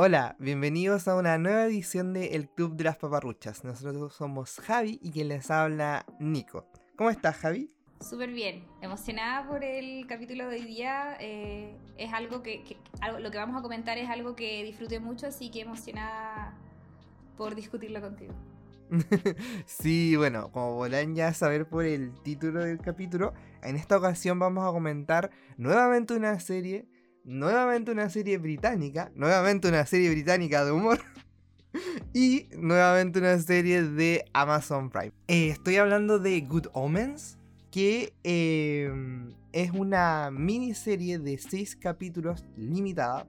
Hola, bienvenidos a una nueva edición de El Club de las Paparruchas. Nosotros somos Javi y quien les habla Nico. ¿Cómo estás, Javi? Súper bien, emocionada por el capítulo de hoy día. Eh, es algo que, lo que vamos a comentar es algo que disfruté mucho, así que emocionada por discutirlo contigo. sí, bueno, como podrán ya saber por el título del capítulo, en esta ocasión vamos a comentar nuevamente una serie nuevamente una serie británica, nuevamente una serie británica de humor y nuevamente una serie de Amazon Prime. Eh, estoy hablando de Good Omens, que em, es una miniserie de 6 capítulos limitada,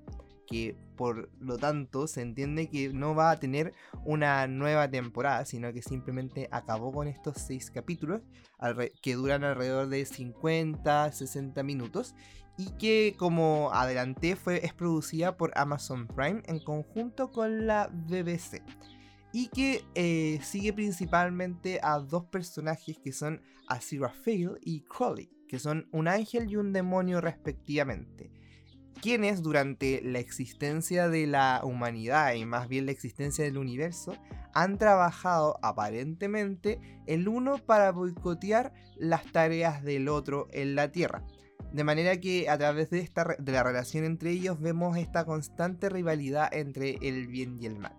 que por lo tanto se entiende que no va a tener una nueva temporada, sino que simplemente acabó con estos 6 capítulos, que duran alrededor de 50, 60 minutos, y que como adelanté fue, es producida por Amazon Prime en conjunto con la BBC y que eh, sigue principalmente a dos personajes que son Aziraphale y Crowley, que son un ángel y un demonio respectivamente, quienes durante la existencia de la humanidad y más bien la existencia del universo han trabajado aparentemente el uno para boicotear las tareas del otro en la Tierra. De manera que a través de, esta, de la relación entre ellos vemos esta constante rivalidad entre el bien y el mal.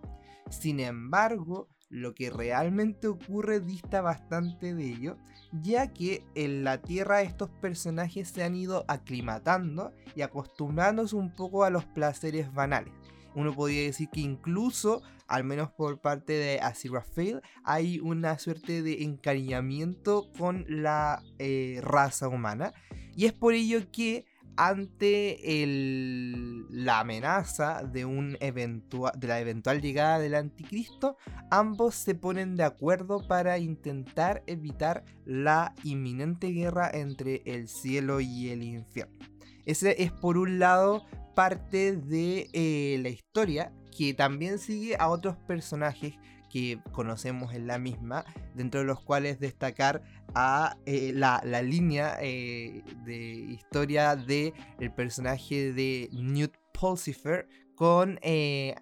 Sin embargo, lo que realmente ocurre dista bastante de ello, ya que en la Tierra estos personajes se han ido aclimatando y acostumbrándose un poco a los placeres banales. Uno podría decir que incluso, al menos por parte de Aziraphale, hay una suerte de encariñamiento con la eh, raza humana y es por ello que ante la amenaza de, de la eventual llegada del anticristo, ambos se ponen de acuerdo para intentar evitar la inminente guerra entre el cielo y el infierno. Ese es por un lado parte de eh, la historia que también sigue a otros personajes que conocemos en la misma, dentro de los cuales destacar a eh, la, línea eh, de historia del el personaje de Newt Pulsifer con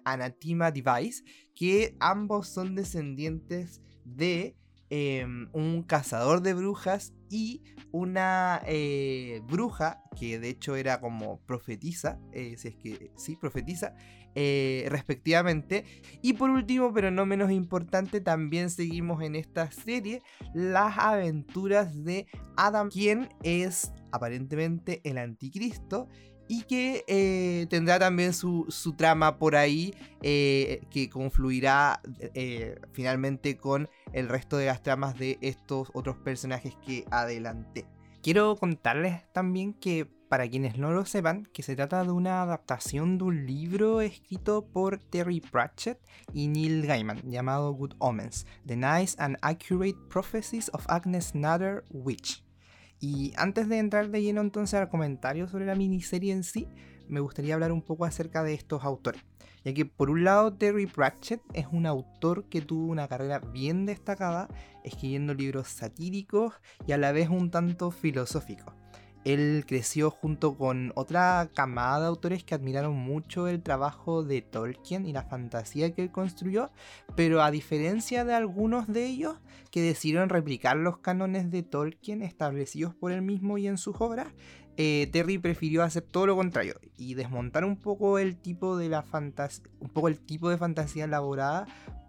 Anatima Device, que ambos son descendientes de em, un cazador de brujas y una bruja que de hecho era como profetiza, si es que sí, profetiza, eh, respectivamente. Y por último, pero no menos importante, también seguimos en esta serie las aventuras de Adam, quien es aparentemente el anticristo y que eh, tendrá también su, trama por ahí eh, que confluirá finalmente con el resto de las tramas de estos otros personajes que adelanté. Quiero contarles también que para quienes no lo sepan, que se trata de una adaptación de un libro escrito por Terry Pratchett y Neil Gaiman llamado Good Omens, The Nice and Accurate Prophecies of Agnes Nutter Witch. Y antes de entrar de lleno entonces al comentario sobre la miniserie en sí, me gustaría hablar un poco acerca de estos autores. Ya que por un lado Terry Pratchett es un autor que tuvo una carrera bien destacada, escribiendo libros satíricos y a la vez un tanto filosóficos. Él creció junto con otra camada de autores que admiraron mucho el trabajo de Tolkien y la fantasía que él construyó, pero a diferencia de algunos de ellos que decidieron replicar los cánones de Tolkien establecidos por él mismo y en sus obras, eh, Terry prefirió hacer todo lo contrario y desmontar un poco el tipo de la un poco el tipo de fantasía elaborada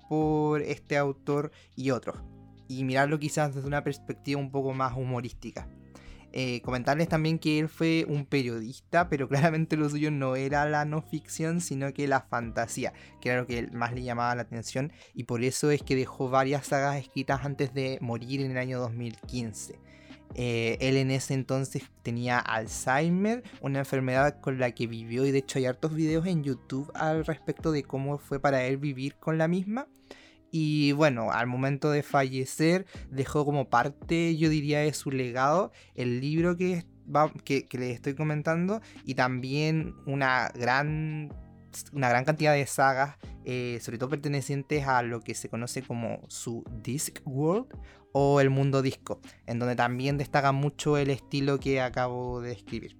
por este autor y otros, y mirarlo quizás desde una perspectiva un poco más humorística. Eh, comentarles también que él fue un periodista, pero claramente lo suyo no era la no ficción, sino que la fantasía, que era lo que más le llamaba la atención, y por eso es que dejó varias sagas escritas antes de morir en el año 2015. Eh, él en ese entonces tenía Alzheimer, una enfermedad con la que vivió y de hecho hay hartos videos en YouTube al respecto de cómo fue para él vivir con la misma. Y bueno, al momento de fallecer dejó como parte, yo diría, de su legado el libro que, que, les estoy comentando y también una gran, una gran cantidad de sagas, eh, sobre todo pertenecientes a lo que se conoce como su Disc World o el mundo disco, en donde también destaca mucho el estilo que acabo de escribir.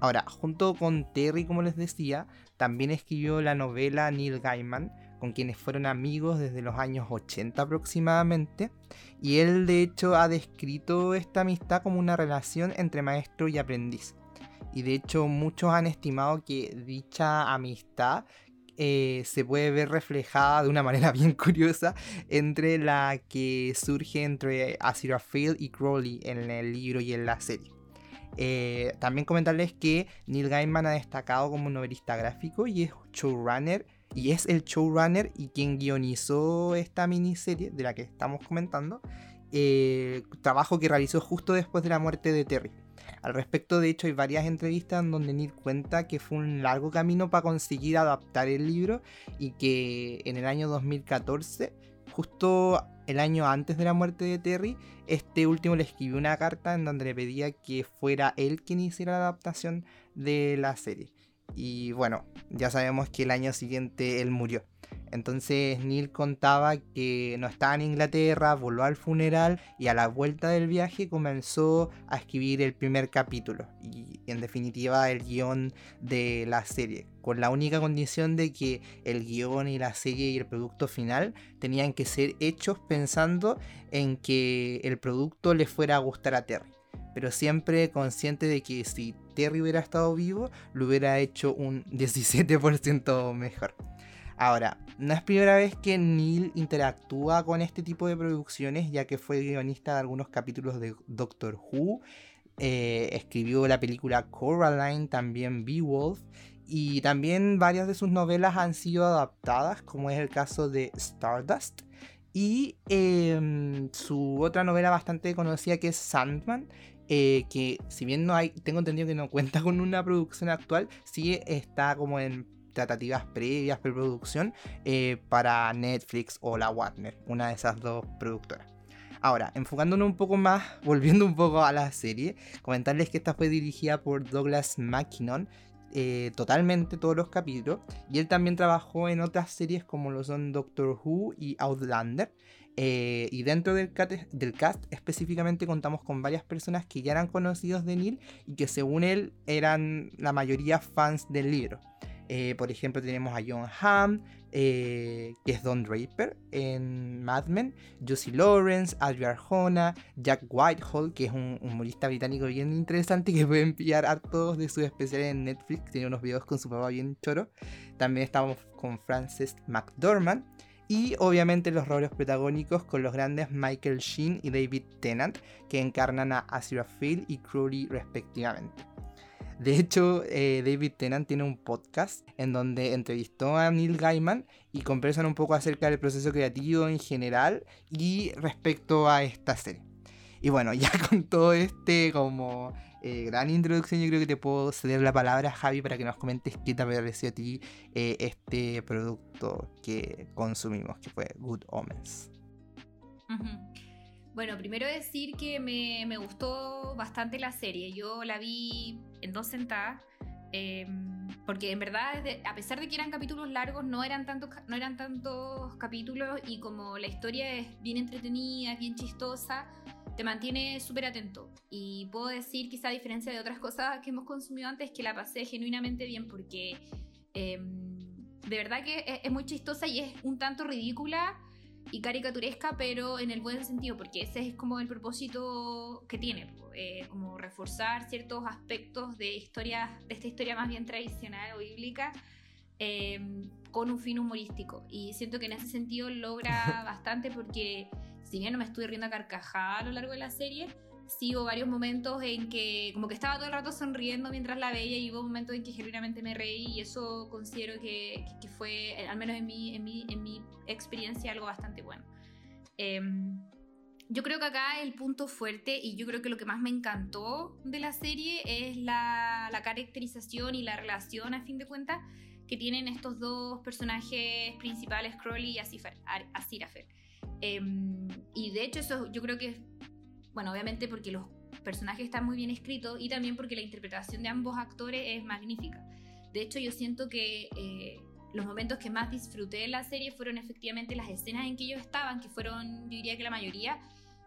Ahora, junto con Terry, como les decía, también escribió la novela Neil Gaiman, con quienes fueron amigos desde los años 80 aproximadamente, y él de hecho ha descrito esta amistad como una relación entre maestro y aprendiz. Y de hecho muchos han estimado que dicha amistad eh, se puede ver reflejada de una manera bien curiosa entre la que surge entre Aziraphale y Crowley en el libro y en la serie. Eh, también comentarles que Neil Gaiman ha destacado como novelista gráfico y es showrunner y es el showrunner y quien guionizó esta miniserie de la que estamos comentando, eh, trabajo que realizó justo después de la muerte de Terry. Al respecto, de hecho, hay varias entrevistas en donde Neil cuenta que fue un largo camino para conseguir adaptar el libro y que en el año 2014, justo el año antes de la muerte de Terry, este último le escribió una carta en donde le pedía que fuera él quien hiciera la adaptación de la serie. Y bueno, ya sabemos que el año siguiente él murió. Entonces Neil contaba que no estaba en Inglaterra, voló al funeral y a la vuelta del viaje comenzó a escribir el primer capítulo y en definitiva el guion de la serie, con la única condición de que el guion y la serie y el producto final tenían que ser hechos pensando en que el producto le fuera a gustar a Terry pero siempre consciente de que si Terry hubiera estado vivo, lo hubiera hecho un 17% mejor. Ahora, no es primera vez que Neil interactúa con este tipo de producciones, ya que fue guionista de algunos capítulos de Doctor Who, eh, escribió la película Coraline, también Beowulf, y también varias de sus novelas han sido adaptadas, como es el caso de Stardust, y em, su otra novela bastante conocida que es Sandman, eh, que si bien no hay, tengo entendido que no cuenta con una producción actual, sí está como en tratativas previas, preproducción, eh, para Netflix o la Warner, una de esas dos productoras. Ahora, enfocándonos un poco más, volviendo un poco a la serie, comentarles que esta fue dirigida por Douglas Mackinnon, eh, totalmente todos los capítulos, y él también trabajó en otras series como lo son Doctor Who y Outlander. Eh, y dentro del del cast específicamente contamos con varias personas que ya eran conocidos de Neil y que según él eran la mayoría fans del libro. Eh, por ejemplo, tenemos a John Hamm, eh, que es Don Draper en Mad Men, Josie Lawrence, Adria Arjona, Jack Whitehall, que es un humorista británico bien interesante que puede enviar todos de sus especiales en Netflix, tiene unos videos con su papá bien choro. También estamos con Frances McDormand. Y obviamente los roles protagónicos con los grandes Michael Sheen y David Tennant, que encarnan a Aziraphale y Crowley respectivamente. De hecho, eh, David Tennant tiene un podcast en donde entrevistó a Neil Gaiman y conversan un poco acerca del proceso creativo en general y respecto a esta serie. Y bueno, ya con todo este como eh, gran introducción, yo creo que te puedo ceder la palabra, Javi, para que nos comentes qué te pareció a ti eh, este producto que consumimos, que fue Good Omens. Bueno, primero decir que me, me, gustó bastante la serie. Yo la vi en dos sentadas. Em, porque en verdad, a pesar de que eran capítulos largos, no eran, tantos, no eran tantos capítulos y como la historia es bien entretenida, bien chistosa, te mantiene súper atento. Y puedo decir, quizá a diferencia de otras cosas que hemos consumido antes, que la pasé genuinamente bien porque em, de verdad que es, es muy chistosa y es un tanto ridícula y caricaturesca, pero en el buen sentido, porque ese es como el propósito que tiene, eh, como reforzar ciertos aspectos de, historia, de esta historia más bien tradicional o bíblica eh, con un fin humorístico. Y siento que en ese sentido logra bastante porque si bien no me estuve riendo a carcajada a lo largo de la serie, sí hubo varios momentos en que como que estaba todo el rato sonriendo mientras la veía y hubo momentos en que genuinamente me reí y eso considero que, que fue, al menos en mi, en mi, en mi experiencia, algo bastante bueno. Em, yo creo que acá el punto fuerte y yo creo que lo que más me encantó de la serie es la, la caracterización y la relación a fin de cuentas que tienen estos dos personajes principales, Crowley y Aziraphale. Eh, y de hecho eso yo creo que bueno, obviamente porque los personajes están muy bien escritos y también porque la interpretación de ambos actores es magnífica. De hecho, yo siento que eh, los momentos que más disfruté de la serie fueron efectivamente las escenas en que ellos estaban, que fueron, yo diría que la mayoría,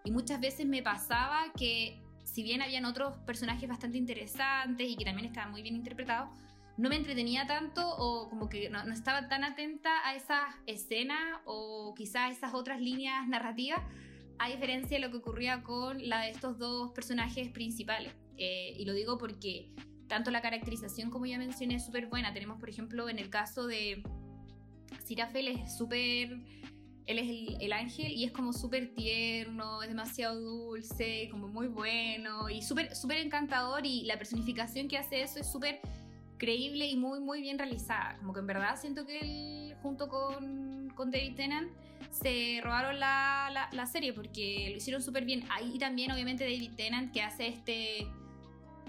y muchas veces me pasaba que si bien habían otros personajes bastante interesantes y que también estaban muy bien interpretados, no me entretenía tanto o como que no, estaba tan atenta a esas escenas o quizás esas otras líneas narrativas, a diferencia de lo que ocurría con la de estos dos personajes principales. Eh, y lo digo porque tanto la caracterización como ya mencioné es súper buena. Tenemos, por ejemplo, en el caso de Sirafel es súper... Él es el, el, ángel y es como súper tierno, es demasiado dulce, como muy bueno y súper súper encantador y la personificación que hace eso es súper creíble y muy, muy bien realizada. Como que en verdad siento que él, junto con, con David Tennant, se robaron la, la, serie porque lo hicieron súper bien. Ahí también, obviamente, David Tennant, que hace este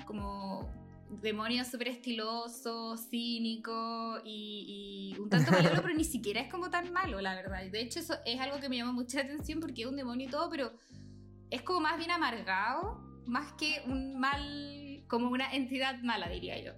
como demonio súper estiloso, cínico y, un tanto malo, pero ni siquiera es como tan malo, la verdad. De hecho, eso es algo que me llama mucha atención porque es un demonio y todo, pero es como más bien amargado, más que un mal, como una entidad mala, diría yo.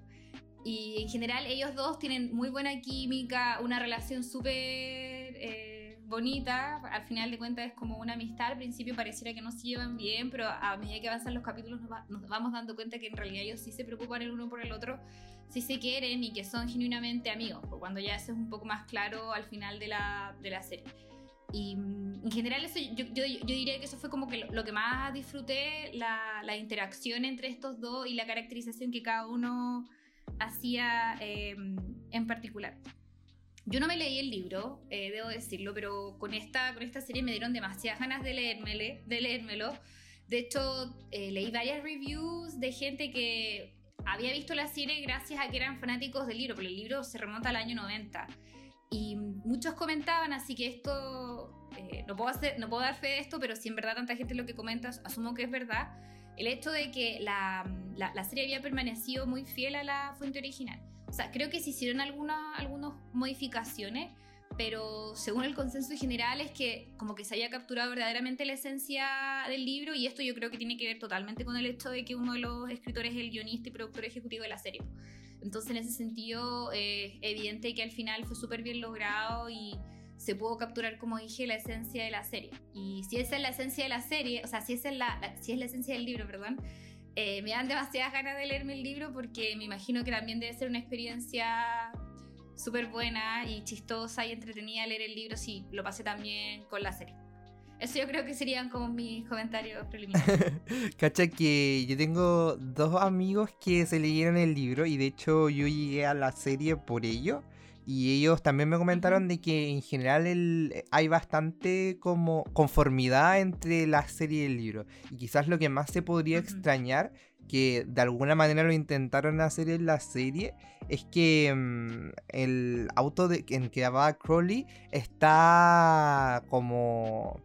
Y en general ellos dos tienen muy buena química, una relación súper eh, bonita. Al final de cuentas es como una amistad. Al principio pareciera que no se llevan bien, pero a medida que avanzan los capítulos nos, vamos dando cuenta que en realidad ellos sí se preocupan el uno por el otro, sí se quieren y que son genuinamente amigos. Cuando ya eso es un poco más claro al final de la, serie. Y mm, en general yo, diría que eso fue como que lo, que más disfruté, la, la interacción entre estos dos y la caracterización que cada uno hacía em, en particular. Yo no me leí el libro, eh, debo decirlo, pero con esta, con esta serie me dieron demasiadas ganas de, leérmele, de leérmelo. De hecho, eh, leí varias reviews de gente que había visto la serie gracias a que eran fanáticos del libro, pero el libro se remonta al año 90. Y muchos comentaban, así que esto, eh, no, puedo hacer, no puedo dar fe de esto, pero si en verdad tanta gente lo que comenta, asumo que es verdad el hecho de que la, la, serie había permanecido muy fiel a la fuente original. O sea, creo que se hicieron algunas modificaciones, pero según el consenso general es que como que se haya capturado verdaderamente la esencia del libro y esto yo creo que tiene que ver totalmente con el hecho de que uno de los escritores es el guionista y productor ejecutivo de la serie. Entonces en ese sentido es evidente que al final fue súper bien logrado y se pudo capturar, como dije, la esencia de la serie. Y si esa es la esencia de la serie, o sea, si, esa es, la, si es la esencia del libro, perdón, eh, me dan demasiadas ganas de leerme el libro porque me imagino que también debe ser una experiencia súper buena y chistosa y entretenida leer el libro si lo pasé también con la serie. Eso yo creo que serían como mis comentarios preliminares. Cacha que yo tengo dos amigos que se leyeron el libro y de hecho yo llegué a la serie por ello. Y ellos también me comentaron de que en general hay bastante como conformidad entre la serie y el libro. Y quizás lo que más se podría extrañar, que de alguna manera lo intentaron hacer en la serie, es que mm, el auto de, en que va Crowley está como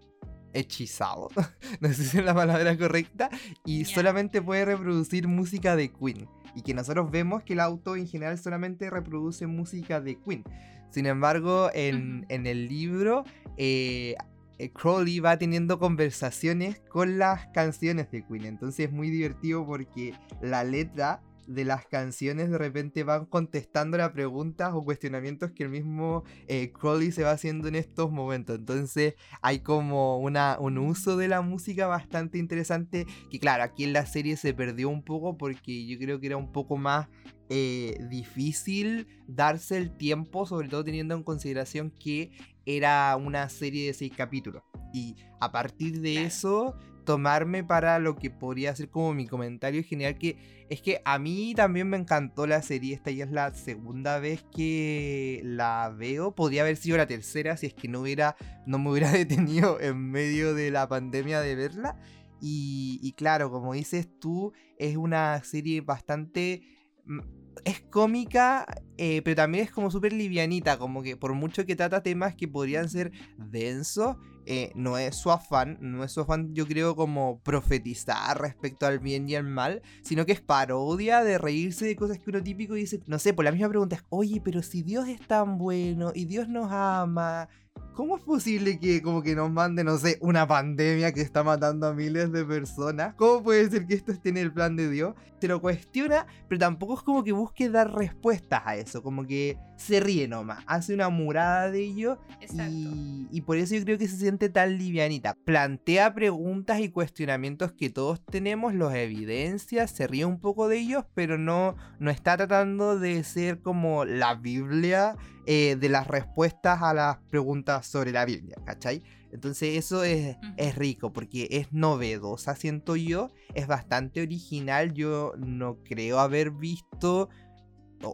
hechizado, no sé si es la palabra correcta, y solamente puede reproducir música de Queen y que nosotros vemos que el auto en general solamente reproduce música de Queen. Sin embargo, en, el libro, eh, eh, Crowley va teniendo conversaciones con las canciones de Queen. Entonces es muy divertido porque la letra de las canciones de repente van contestando las preguntas o cuestionamientos que el mismo eh, Crowley se va haciendo en estos momentos. Entonces hay como una, un uso de la música bastante interesante que claro, aquí en la serie se perdió un poco porque yo creo que era un poco más eh, difícil darse el tiempo, sobre todo teniendo en consideración que era una serie de seis capítulos. Y a partir de eso tomarme para lo que podría ser como mi comentario general que es que a mí también me encantó la serie, esta ya es la segunda vez que la veo, podría haber sido la tercera si es que no hubiera no me hubiera detenido en medio de la pandemia de verla. Y, claro, como dices tú, es una serie bastante mm, es cómica, eh, pero también es como súper livianita, como que por mucho que trata temas que podrían ser densos, eh, no es su afán, no es su afán yo creo como profetizar respecto al bien y al mal, sino que es parodia de reírse de cosas que uno típico dice, no sé, por la misma pregunta es, oye, pero si Dios es tan bueno y Dios nos ama, ¿cómo es posible que como que nos mande, no sé, una pandemia que está matando a miles de personas? ¿Cómo puede ser que esto esté en el plan de Dios? Se lo cuestiona, pero tampoco es como que busque dar respuestas a eso, como que se ríe nomás, hace una murada de ello y, y, por eso yo creo que se siente tan livianita. Plantea preguntas y cuestionamientos que todos tenemos, los evidencia, se ríe un poco de ellos, pero no, no está tratando de ser como la Biblia eh, de las respuestas a las preguntas sobre la Biblia, ¿cachai? Entonces eso es, es, rico porque es novedosa, siento yo, es bastante original, yo no creo haber visto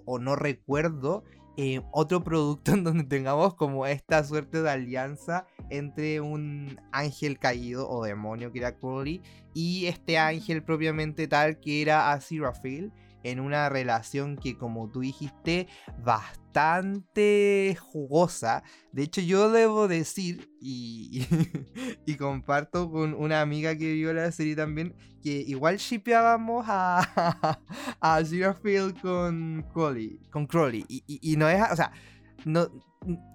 o no recuerdo eh, otro producto en donde tengamos como esta suerte de alianza entre un ángel caído o demonio que era Crowley y este ángel propiamente tal que era Aziraphale en una relación que como tú dijiste bastante jugosa. De hecho yo debo decir y, y, comparto con una amiga que vio la serie también que igual shipeábamos a, a Zero Field con Crowley. Con Crowley. Y, y, no es, o sea, no,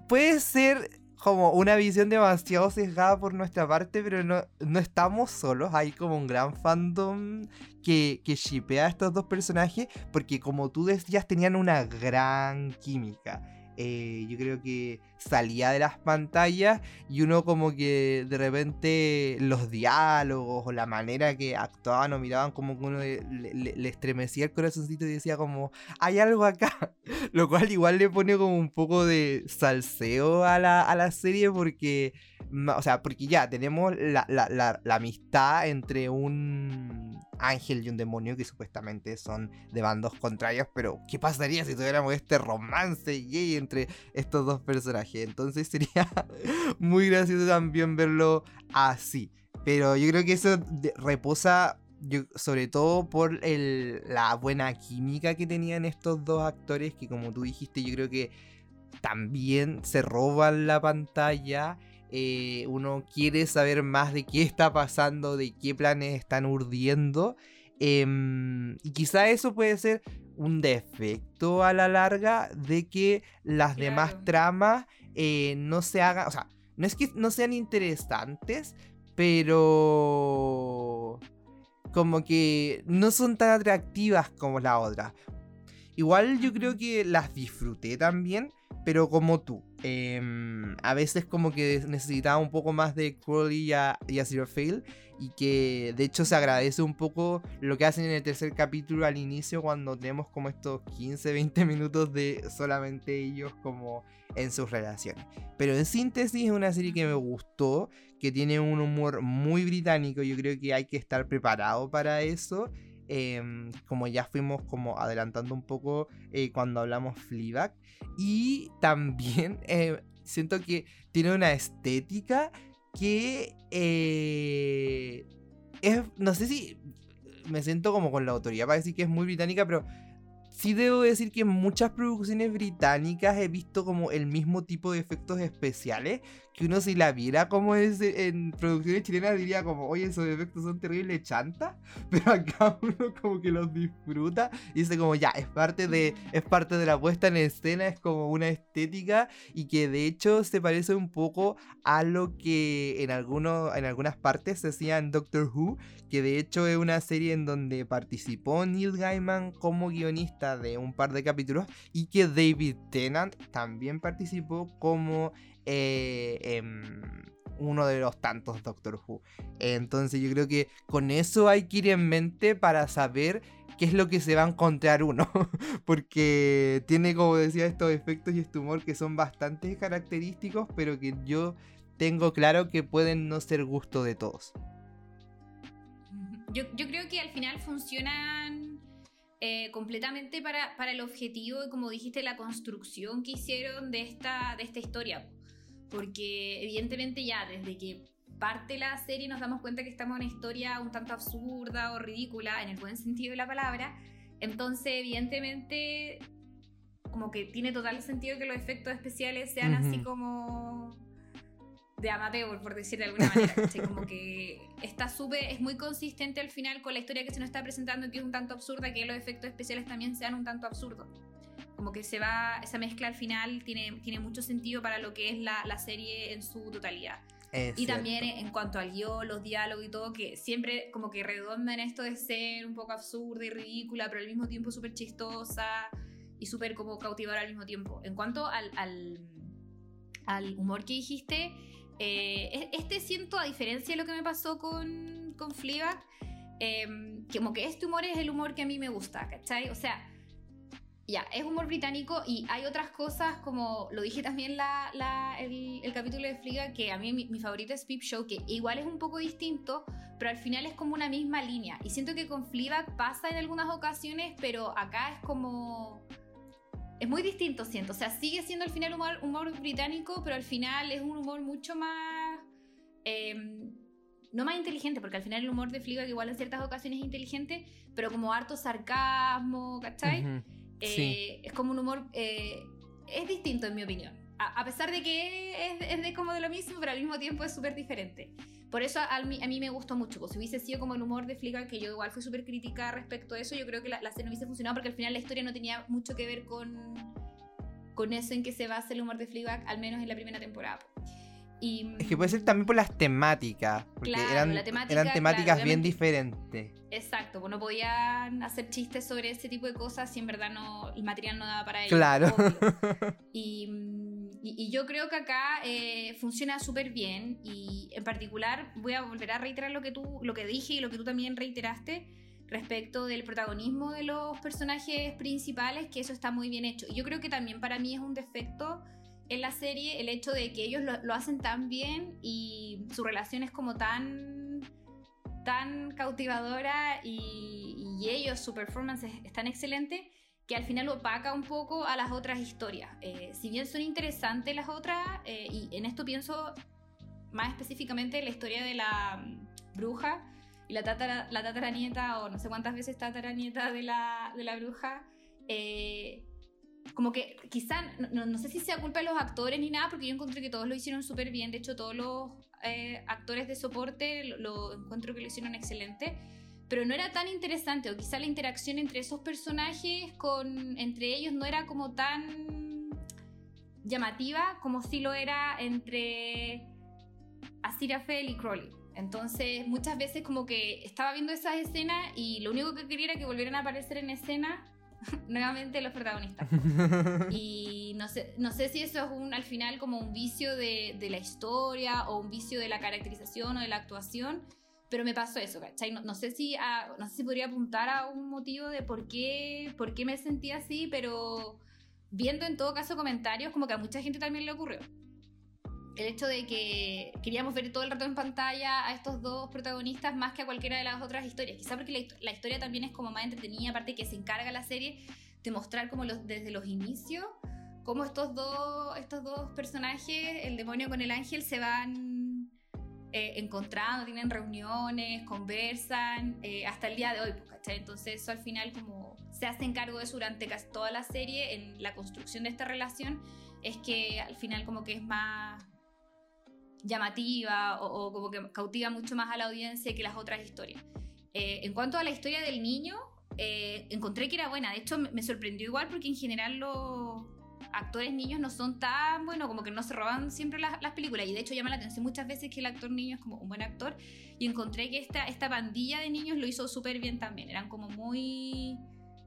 puede ser como una visión demasiado sesgada por nuestra parte, pero no, no estamos solos. Hay como un gran fandom que, que shipea a estos dos personajes, porque como tú decías, tenían una gran química. Eh, yo creo que salía de las pantallas y uno como que de repente los diálogos o la manera que actuaban o miraban como que uno le, estremecía el corazoncito y decía como hay algo acá lo cual igual le pone como un poco de salseo a la, a la serie porque o sea porque ya tenemos la, la, la amistad entre un ángel y un demonio que supuestamente son de bandos contrarios, pero ¿qué pasaría si tuviéramos este romance gay entre estos dos personajes? Entonces sería muy gracioso también verlo así. Pero yo creo que eso reposa sobre todo por la buena química que tenían estos dos actores que como tú dijiste yo creo que también se roban la pantalla eh, uno quiere saber más de qué está pasando, de qué planes están urdiendo. Em, y quizá eso puede ser un defecto a la larga de que las demás tramas eh, no se hagan, o sea, no es que no sean interesantes, pero como que no son tan atractivas como la otra. Igual yo creo que las disfruté también, pero como tú. Em, a veces como que necesitaba un poco más de Crowley y a, y Zero Fail. Y que de hecho se agradece un poco lo que hacen en el tercer capítulo al inicio cuando tenemos como estos 15, 20 minutos de solamente ellos como en sus relaciones. Pero en síntesis es una serie que me gustó, que tiene un humor muy británico, yo creo que hay que estar preparado para eso. Em, como ya fuimos como adelantando un poco eh, cuando hablamos Fleabag. Y también eh, siento que tiene una estética que eh, es, no sé si me siento como con la autoridad para decir que es muy británica, pero sí debo decir que en muchas producciones británicas he visto como el mismo tipo de efectos especiales que uno si la viera como en producciones chilenas diría como, oye, esos efectos son terribles chanta, pero acá uno como que los disfruta y dice como, ya, es parte de, es parte de la puesta en escena, es como una estética y que de hecho se parece un poco a lo que en, algunos, en algunas partes se hacía en Doctor Who, que de hecho es una serie en donde participó Neil Gaiman como guionista de un par de capítulos y que David Tennant también participó como eh, em, uno de los tantos Doctor Who. Entonces yo creo que con eso hay que ir en mente para saber qué es lo que se va a encontrar uno. Porque tiene, como decía, estos efectos y este humor que son bastante característicos, pero que yo tengo claro que pueden no ser gusto de todos. Yo, creo que al final funcionan eh, completamente para, para, el objetivo y como dijiste, la construcción que hicieron de esta, de esta historia porque evidentemente ya desde que parte la serie nos damos cuenta que estamos en una historia un tanto absurda o ridícula en el buen sentido de la palabra, entonces evidentemente como que tiene total sentido que los efectos especiales sean así como de amateur, por decir de alguna manera. Como que está súper, es muy consistente al final con la historia que se nos está presentando, que es un tanto absurda, que los efectos especiales también sean un tanto absurdos. como que se va, esa mezcla al final tiene, tiene mucho sentido para lo que es la, la serie en su totalidad. y también en cuanto al guion, los diálogos y todo, que siempre como que redondan esto de ser un poco absurda y ridícula, pero al mismo tiempo súper chistosa y súper como cautivadora al mismo tiempo. En cuanto al, al, al humor que dijiste, eh, este siento, a diferencia de lo que me pasó con, con Fleabag, eh, como que este humor es el humor que a mí me gusta, ¿cachai? O sea, ya, es humor británico y hay otras cosas como lo dije también la, el, capítulo de Fliga, que a mí mi, mi, favorito es Peep Show, que igual es un poco distinto, pero al final es como una misma línea. Y siento que con Fleabag pasa en algunas ocasiones, pero acá es como... Es muy distinto, siento. O sea, sigue siendo al final humor, humor británico, pero al final es un humor mucho más... Eh, no más inteligente, porque al final el humor de Fleabag igual en ciertas ocasiones es inteligente, pero como harto sarcasmo, ¿cachai? Uh -huh. Eh, es como un humor. Eh, es distinto, en mi opinión. A, a pesar de que es, es, de como de lo mismo, pero al mismo tiempo es súper diferente. Por eso a, a, mí, a, mí, me gustó mucho. Pues si hubiese sido como el humor de Flickr, que yo igual fui súper crítica respecto a eso, yo creo que la, la serie no hubiese funcionado porque al final la historia no tenía mucho que ver con, con eso en que se basa el humor de Fleabag, al menos en la primera temporada. Y, es que puede ser también por las temáticas, porque claro, eran, temática, eran temáticas claro, bien diferentes. Exacto, pues no podían hacer chistes sobre ese tipo de cosas si en verdad no el material no daba para ello. Claro. Y, y, yo creo que acá eh, funciona súper bien y en particular voy a volver a reiterar lo que tú, lo que dije y lo que tú también reiteraste respecto del protagonismo de los personajes principales, que eso está muy bien hecho. Yo creo que también para mí es un defecto en la serie el hecho de que ellos lo, hacen tan bien y su relación es como tan tan cautivadora y, ellos, su performance es, tan excelente que al final opaca un poco a las otras historias. Eh, si bien son interesantes las otras, eh, y en esto pienso más específicamente en la historia de la um, bruja y la, tatara, la tataranieta, o no sé cuántas veces tataranieta de la, de la bruja, eh, como que quizá, no, no, sé si sea culpa de los actores ni nada, porque yo encontré que todos lo hicieron súper bien, de hecho todos los eh, actores de soporte lo, lo, encuentro que lo hicieron excelente, pero no era tan interesante, o quizá la interacción entre esos personajes, con, entre ellos, no era como tan llamativa como si lo era entre Asirafel y Crowley. Entonces, muchas veces como que estaba viendo esas escenas y lo único que quería era que volvieran a aparecer en escena nuevamente los protagonistas. y no sé, no sé si eso es un, al final como un vicio de, de, la historia o un vicio de la caracterización o de la actuación, pero me pasó eso, ¿cachai? No, no sé, si a, no sé si podría apuntar a un motivo de por qué, por qué me sentí así, pero viendo en todo caso comentarios, como que a mucha gente también le ocurrió. El hecho de que queríamos ver todo el rato en pantalla a estos dos protagonistas más que a cualquiera de las otras historias. Quizá porque la, la historia también es como más entretenida, aparte que se encarga la serie de mostrar como los, desde los inicios cómo estos dos, estos dos personajes, el demonio con el ángel, se van eh, encontrando, tienen reuniones, conversan, eh, hasta el día de hoy, ¿cachai? Entonces eso al final como se hace cargo de eso durante casi toda la serie en la construcción de esta relación, es que al final como que es más llamativa o, o, como que cautiva mucho más a la audiencia que las otras historias. Eh, en cuanto a la historia del niño, eh, encontré que era buena. De hecho, me, me, sorprendió igual porque en general los actores niños no son tan buenos, como que no se roban siempre las, las, películas. Y de hecho, llama la atención muchas veces que el actor niño es como un buen actor. Y encontré que esta, esta pandilla de niños lo hizo súper bien también. Eran como muy.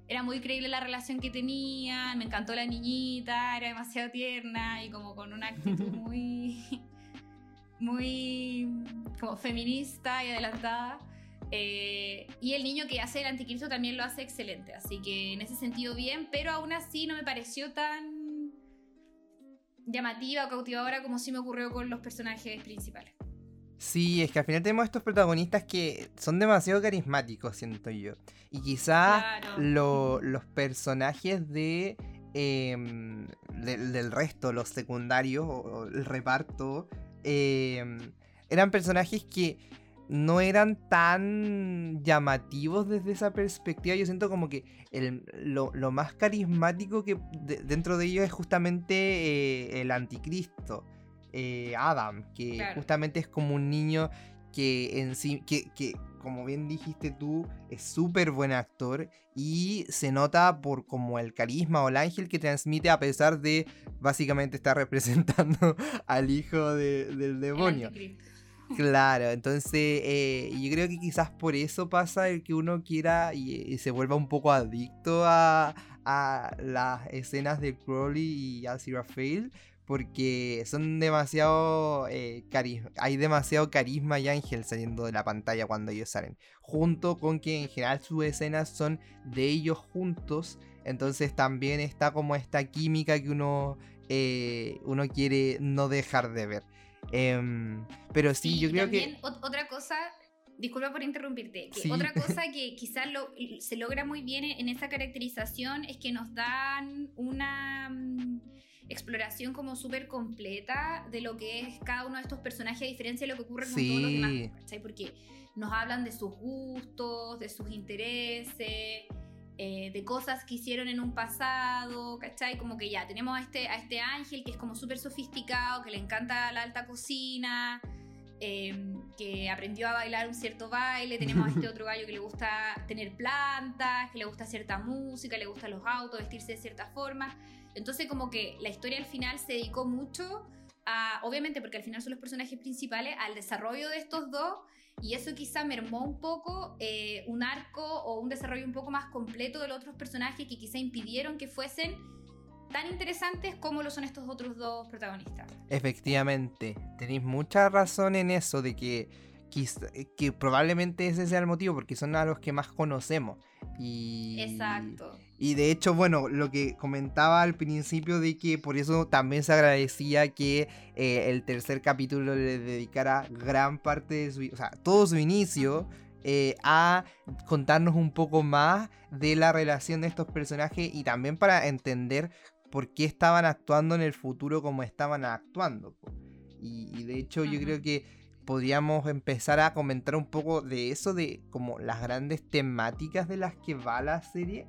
Era muy creíble la relación que tenían. Me encantó la niñita, era demasiado tierna y como con una actitud muy muy como feminista y adelantada. Eh, y el niño que hace el anticristo también lo hace excelente. Así que en ese sentido bien, pero aún así no me pareció tan llamativa o cautivadora como sí me ocurrió con los personajes principales. Sí, es que al final tenemos estos protagonistas que son demasiado carismáticos, siento yo. Y quizá claro. lo, los personajes de, eh, de, del resto, los secundarios o, o el reparto, eh, eran personajes que no eran tan llamativos desde esa perspectiva. Yo siento como que el, lo, lo, más carismático que de, dentro de ellos es justamente eh, el anticristo, eh, Adam, que claro. justamente es como un niño que en sí, que, que como bien dijiste tú, es súper buen actor y se nota por como el carisma o el ángel que transmite a pesar de básicamente estar representando al hijo del demonio. Claro, entonces eh, yo creo que quizás por eso pasa el que uno quiera y, se vuelva un poco adicto a, las escenas de Crowley y Aziraphale porque son demasiado eh, hay demasiado carisma y ángel saliendo de la pantalla cuando ellos salen junto con que en general sus escenas son de ellos juntos entonces también está como esta química que uno eh, uno quiere no dejar de ver em, pero sí, yo creo que otra cosa disculpa por interrumpirte, otra cosa que quizás se logra muy bien en esa caracterización es que nos dan una mm, exploración como súper completa de lo que es cada uno de estos personajes, a diferencia de lo que ocurre con todos los demás, Porque nos hablan de sus gustos, de sus intereses, eh, de cosas que hicieron en un pasado, ¿cachai? Como que ya tenemos a este, a este ángel que es como súper sofisticado, que le encanta la alta cocina, em, que aprendió a bailar un cierto baile, tenemos a este otro gallo que le gusta tener plantas, que le gusta cierta música, le gustan los autos, vestirse de cierta forma. Entonces como que la historia al final se dedicó mucho a, obviamente porque al final son los personajes principales, al desarrollo de estos dos y eso quizá mermó un poco eh, un arco o un desarrollo un poco más completo de los otros personajes que quizá impidieron que fuesen tan interesantes como lo son estos otros dos protagonistas. Efectivamente, tenéis mucha razón en eso de que, que probablemente ese sea el motivo porque son a los que más conocemos. Y, Exacto. Y de hecho, bueno, lo que comentaba al principio de que por eso también se agradecía que eh, el tercer capítulo le dedicara gran parte de su, o sea, todo su inicio eh, a contarnos un poco más de la relación de estos personajes y también para entender por qué estaban actuando en el futuro como estaban actuando. Y, de hecho yo creo que podríamos empezar a comentar un poco de eso, de como las grandes temáticas de las que va la serie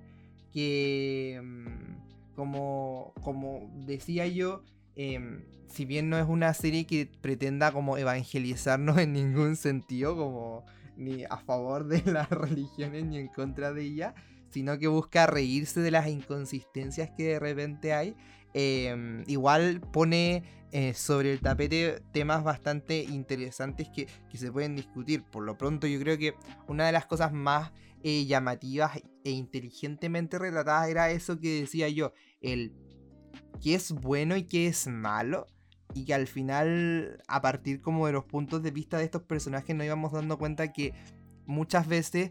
que, mm, como, como decía yo, em, si bien no es una serie que pretenda como evangelizarnos en ningún sentido, como ni a favor de las religiones ni en contra de ellas, sino que busca reírse de las inconsistencias que de repente hay, em, igual pone eh, sobre el tapete temas bastante interesantes que, que, se pueden discutir. Por lo pronto yo creo que una de las cosas más eh, llamativas e inteligentemente retratadas era eso que decía yo, el qué es bueno y qué es malo. Y que al final, a partir como de los puntos de vista de estos personajes, nos íbamos dando cuenta que muchas veces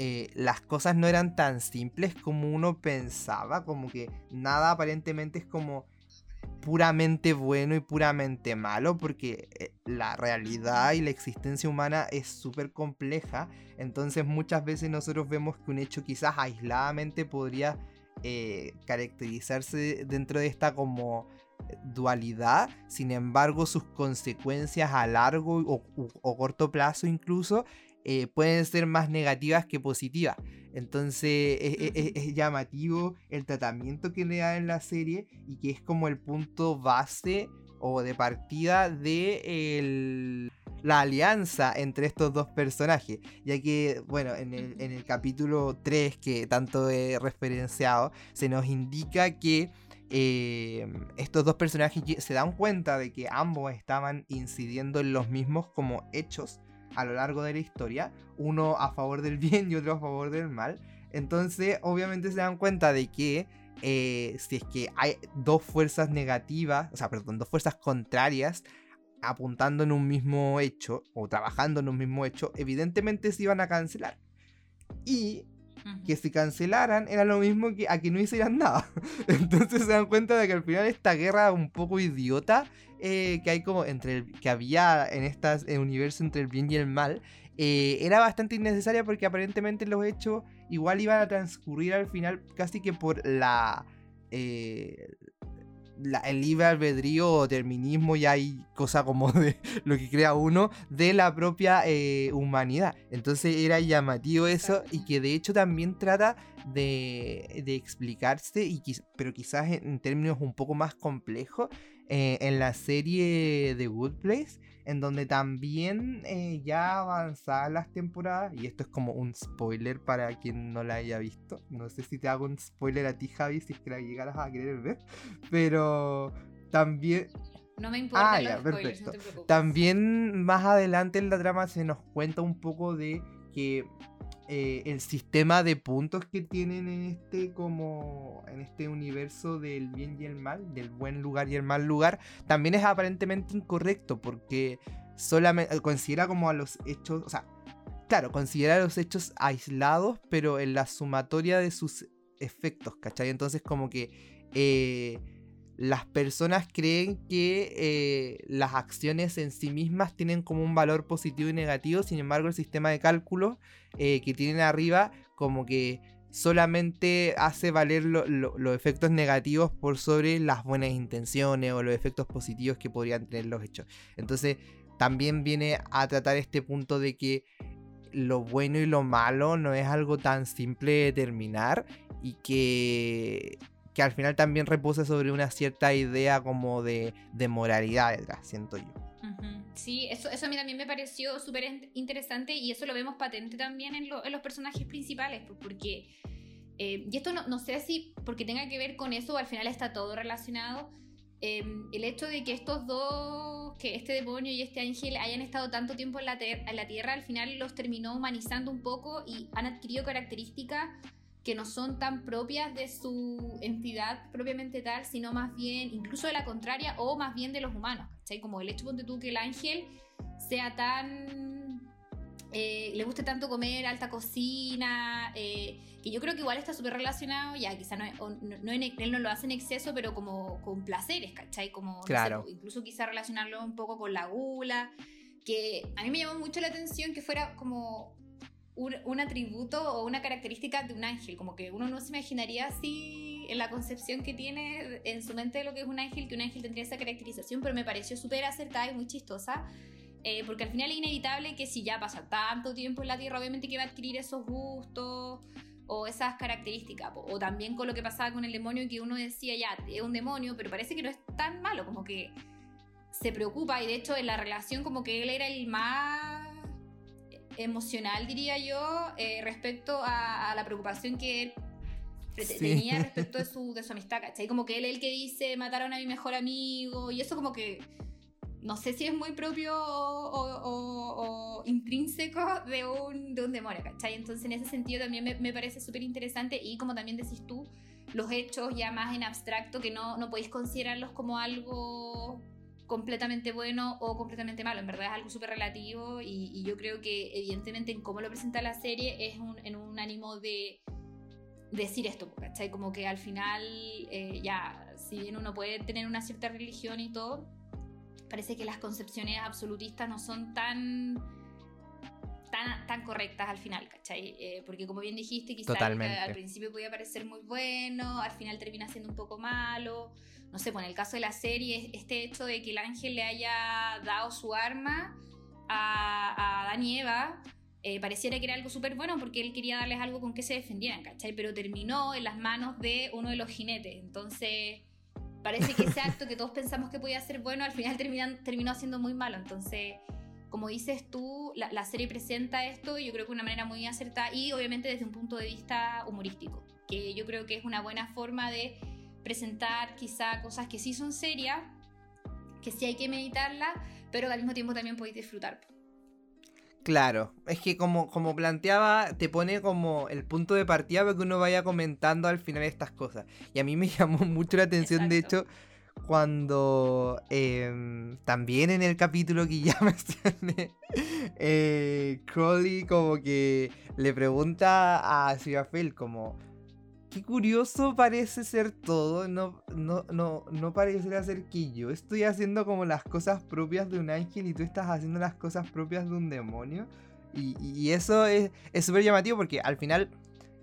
eh, las cosas no eran tan simples como uno pensaba. Como que nada aparentemente es como puramente bueno y puramente malo, porque eh, la realidad y la existencia humana es súper compleja, entonces muchas veces nosotros vemos que un hecho quizás aisladamente podría eh, caracterizarse dentro de esta como dualidad, sin embargo sus consecuencias a largo o corto plazo incluso eh, pueden ser más negativas que positivas. Entonces es, llamativo el tratamiento que le da en la serie y que es como el punto base o de partida de la alianza entre estos dos personajes. Ya que, bueno, en el, capítulo 3 que tanto he referenciado, se nos indica que eh, estos dos personajes se dan cuenta de que ambos estaban incidiendo en los mismos como hechos a lo largo de la historia, uno a favor del bien y otro a favor del mal. Entonces, obviamente se dan cuenta de que eh, si es que hay dos fuerzas negativas, o sea, perdón, dos fuerzas contrarias apuntando en un mismo hecho o trabajando en un mismo hecho, evidentemente se iban a cancelar. Y que si cancelaran era lo mismo que a que no hicieran nada. Entonces se dan cuenta de que al final esta guerra un poco idiota eh, que hay como entre que había en este universo entre el bien y el mal eh, era bastante innecesaria porque aparentemente los hechos igual iban a transcurrir al final casi que por la, eh, el libre albedrío o determinismo ya hay cosa como de lo que crea uno de la propia humanidad. Entonces era llamativo eso y que de hecho también trata de, de explicarse, y, pero quizás en, términos un poco más complejos, eh, en la serie The Good Place, en donde también eh, ya avanzadas las temporadas, y esto es como un spoiler para quien no la haya visto, no sé si te hago un spoiler a ti Javi, si es que la llegaras a querer ver, pero también... No me importa. Ah, ya, perfecto. también más adelante en la trama se nos cuenta un poco de que eh, el sistema de puntos que tienen en este como en este universo del bien y el mal, del buen lugar y el mal lugar, también es aparentemente incorrecto porque solamente considera como a los hechos, o sea, claro, considera los hechos aislados, pero en la sumatoria de sus efectos, ¿cachai? Entonces como que eh, las personas creen que eh, las acciones en sí mismas tienen como un valor positivo y negativo, sin embargo el sistema de cálculo eh, que tienen arriba como que solamente hace valer los efectos negativos por sobre las buenas intenciones o los efectos positivos que podrían tener los hechos. Entonces también viene a tratar este punto de que lo bueno y lo malo no es algo tan simple de determinar y que que al final también reposa sobre una cierta idea como de, moralidad detrás, siento yo. Sí, eso, eso a mí también me pareció súper interesante y eso lo vemos patente también en, los personajes principales, porque, eh, y esto no, sé si porque tenga que ver con eso, al final está todo relacionado, em, el hecho de que estos dos, que este demonio y este ángel hayan estado tanto tiempo en la, en la Tierra, al final los terminó humanizando un poco y han adquirido características que no son tan propias de su entidad propiamente tal, sino más bien, incluso de la contraria, o más bien de los humanos, ¿cachai? Como el hecho, ponte tú, que el ángel sea tan... Eh, le guste tanto comer alta cocina, eh, que yo creo que igual está súper relacionado, ya quizá no, no, él no lo hace en exceso, pero como con placeres, ¿cachai? Como, claro. incluso quizá relacionarlo un poco con la gula, que a mí me llamó mucho la atención que fuera como un, atributo o una característica de un ángel, como que uno no se imaginaría así en la concepción que tiene en su mente de lo que es un ángel, que un ángel tendría esa caracterización, pero me pareció súper acertada y muy chistosa, eh, porque al final es inevitable que si ya pasa tanto tiempo en la Tierra, obviamente que va a adquirir esos gustos o esas características, o también con lo que pasaba con el demonio, que uno decía, ya, es un demonio, pero parece que no es tan malo, como que se preocupa y de hecho en la relación como que él era el más emocional, diría yo, eh, respecto a, la preocupación que él tenía respecto de su, de su amistad, ¿cachai? Como que él es el que dice, mataron a mi mejor amigo, y eso como que no sé si es muy propio o, intrínseco de un, de un demonio, ¿cachai? Entonces en ese sentido también me, me parece súper interesante y como también decís tú, los hechos ya más en abstracto que no, no podéis considerarlos como algo completamente bueno o completamente malo, en verdad es algo súper relativo y, yo creo que evidentemente en cómo lo presenta la serie es en un ánimo de decir esto, ¿cachai? Como que al final eh, ya, si bien uno puede tener una cierta religión y todo, parece que las concepciones absolutistas no son tan... Tan, tan correctas al final, ¿cachai? Eh, porque como bien dijiste, quizás al principio podía parecer muy bueno, al final termina siendo un poco malo no sé, pues en el caso de la serie, este hecho de que el ángel le haya dado su arma a, a y Eva, eh, pareciera que era algo súper bueno porque él quería darles algo con que se defendieran, ¿cachai? Pero terminó en las manos de uno de los jinetes. Entonces, parece que ese acto que todos pensamos que podía ser bueno, al final terminó siendo muy malo. Entonces, como dices tú, la, la serie presenta esto, yo creo que de una manera muy acertada y obviamente desde un punto de vista humorístico, que yo creo que es una buena forma de presentar quizá cosas que sí son serias, que sí hay que meditarlas, pero al mismo tiempo también podéis disfrutar. Claro, es que como, como planteaba, te pone como el punto de partida para que uno vaya comentando al final estas cosas. Y a mí me llamó mucho la atención, de hecho, cuando em, también en el capítulo que ya mencioné, eh, Crowley como que le pregunta a Phil como, qué curioso parece ser todo. No, no, no, no ser que yo estoy haciendo como las cosas propias de un ángel y tú estás haciendo las cosas propias de un demonio. Y, eso es súper llamativo porque al final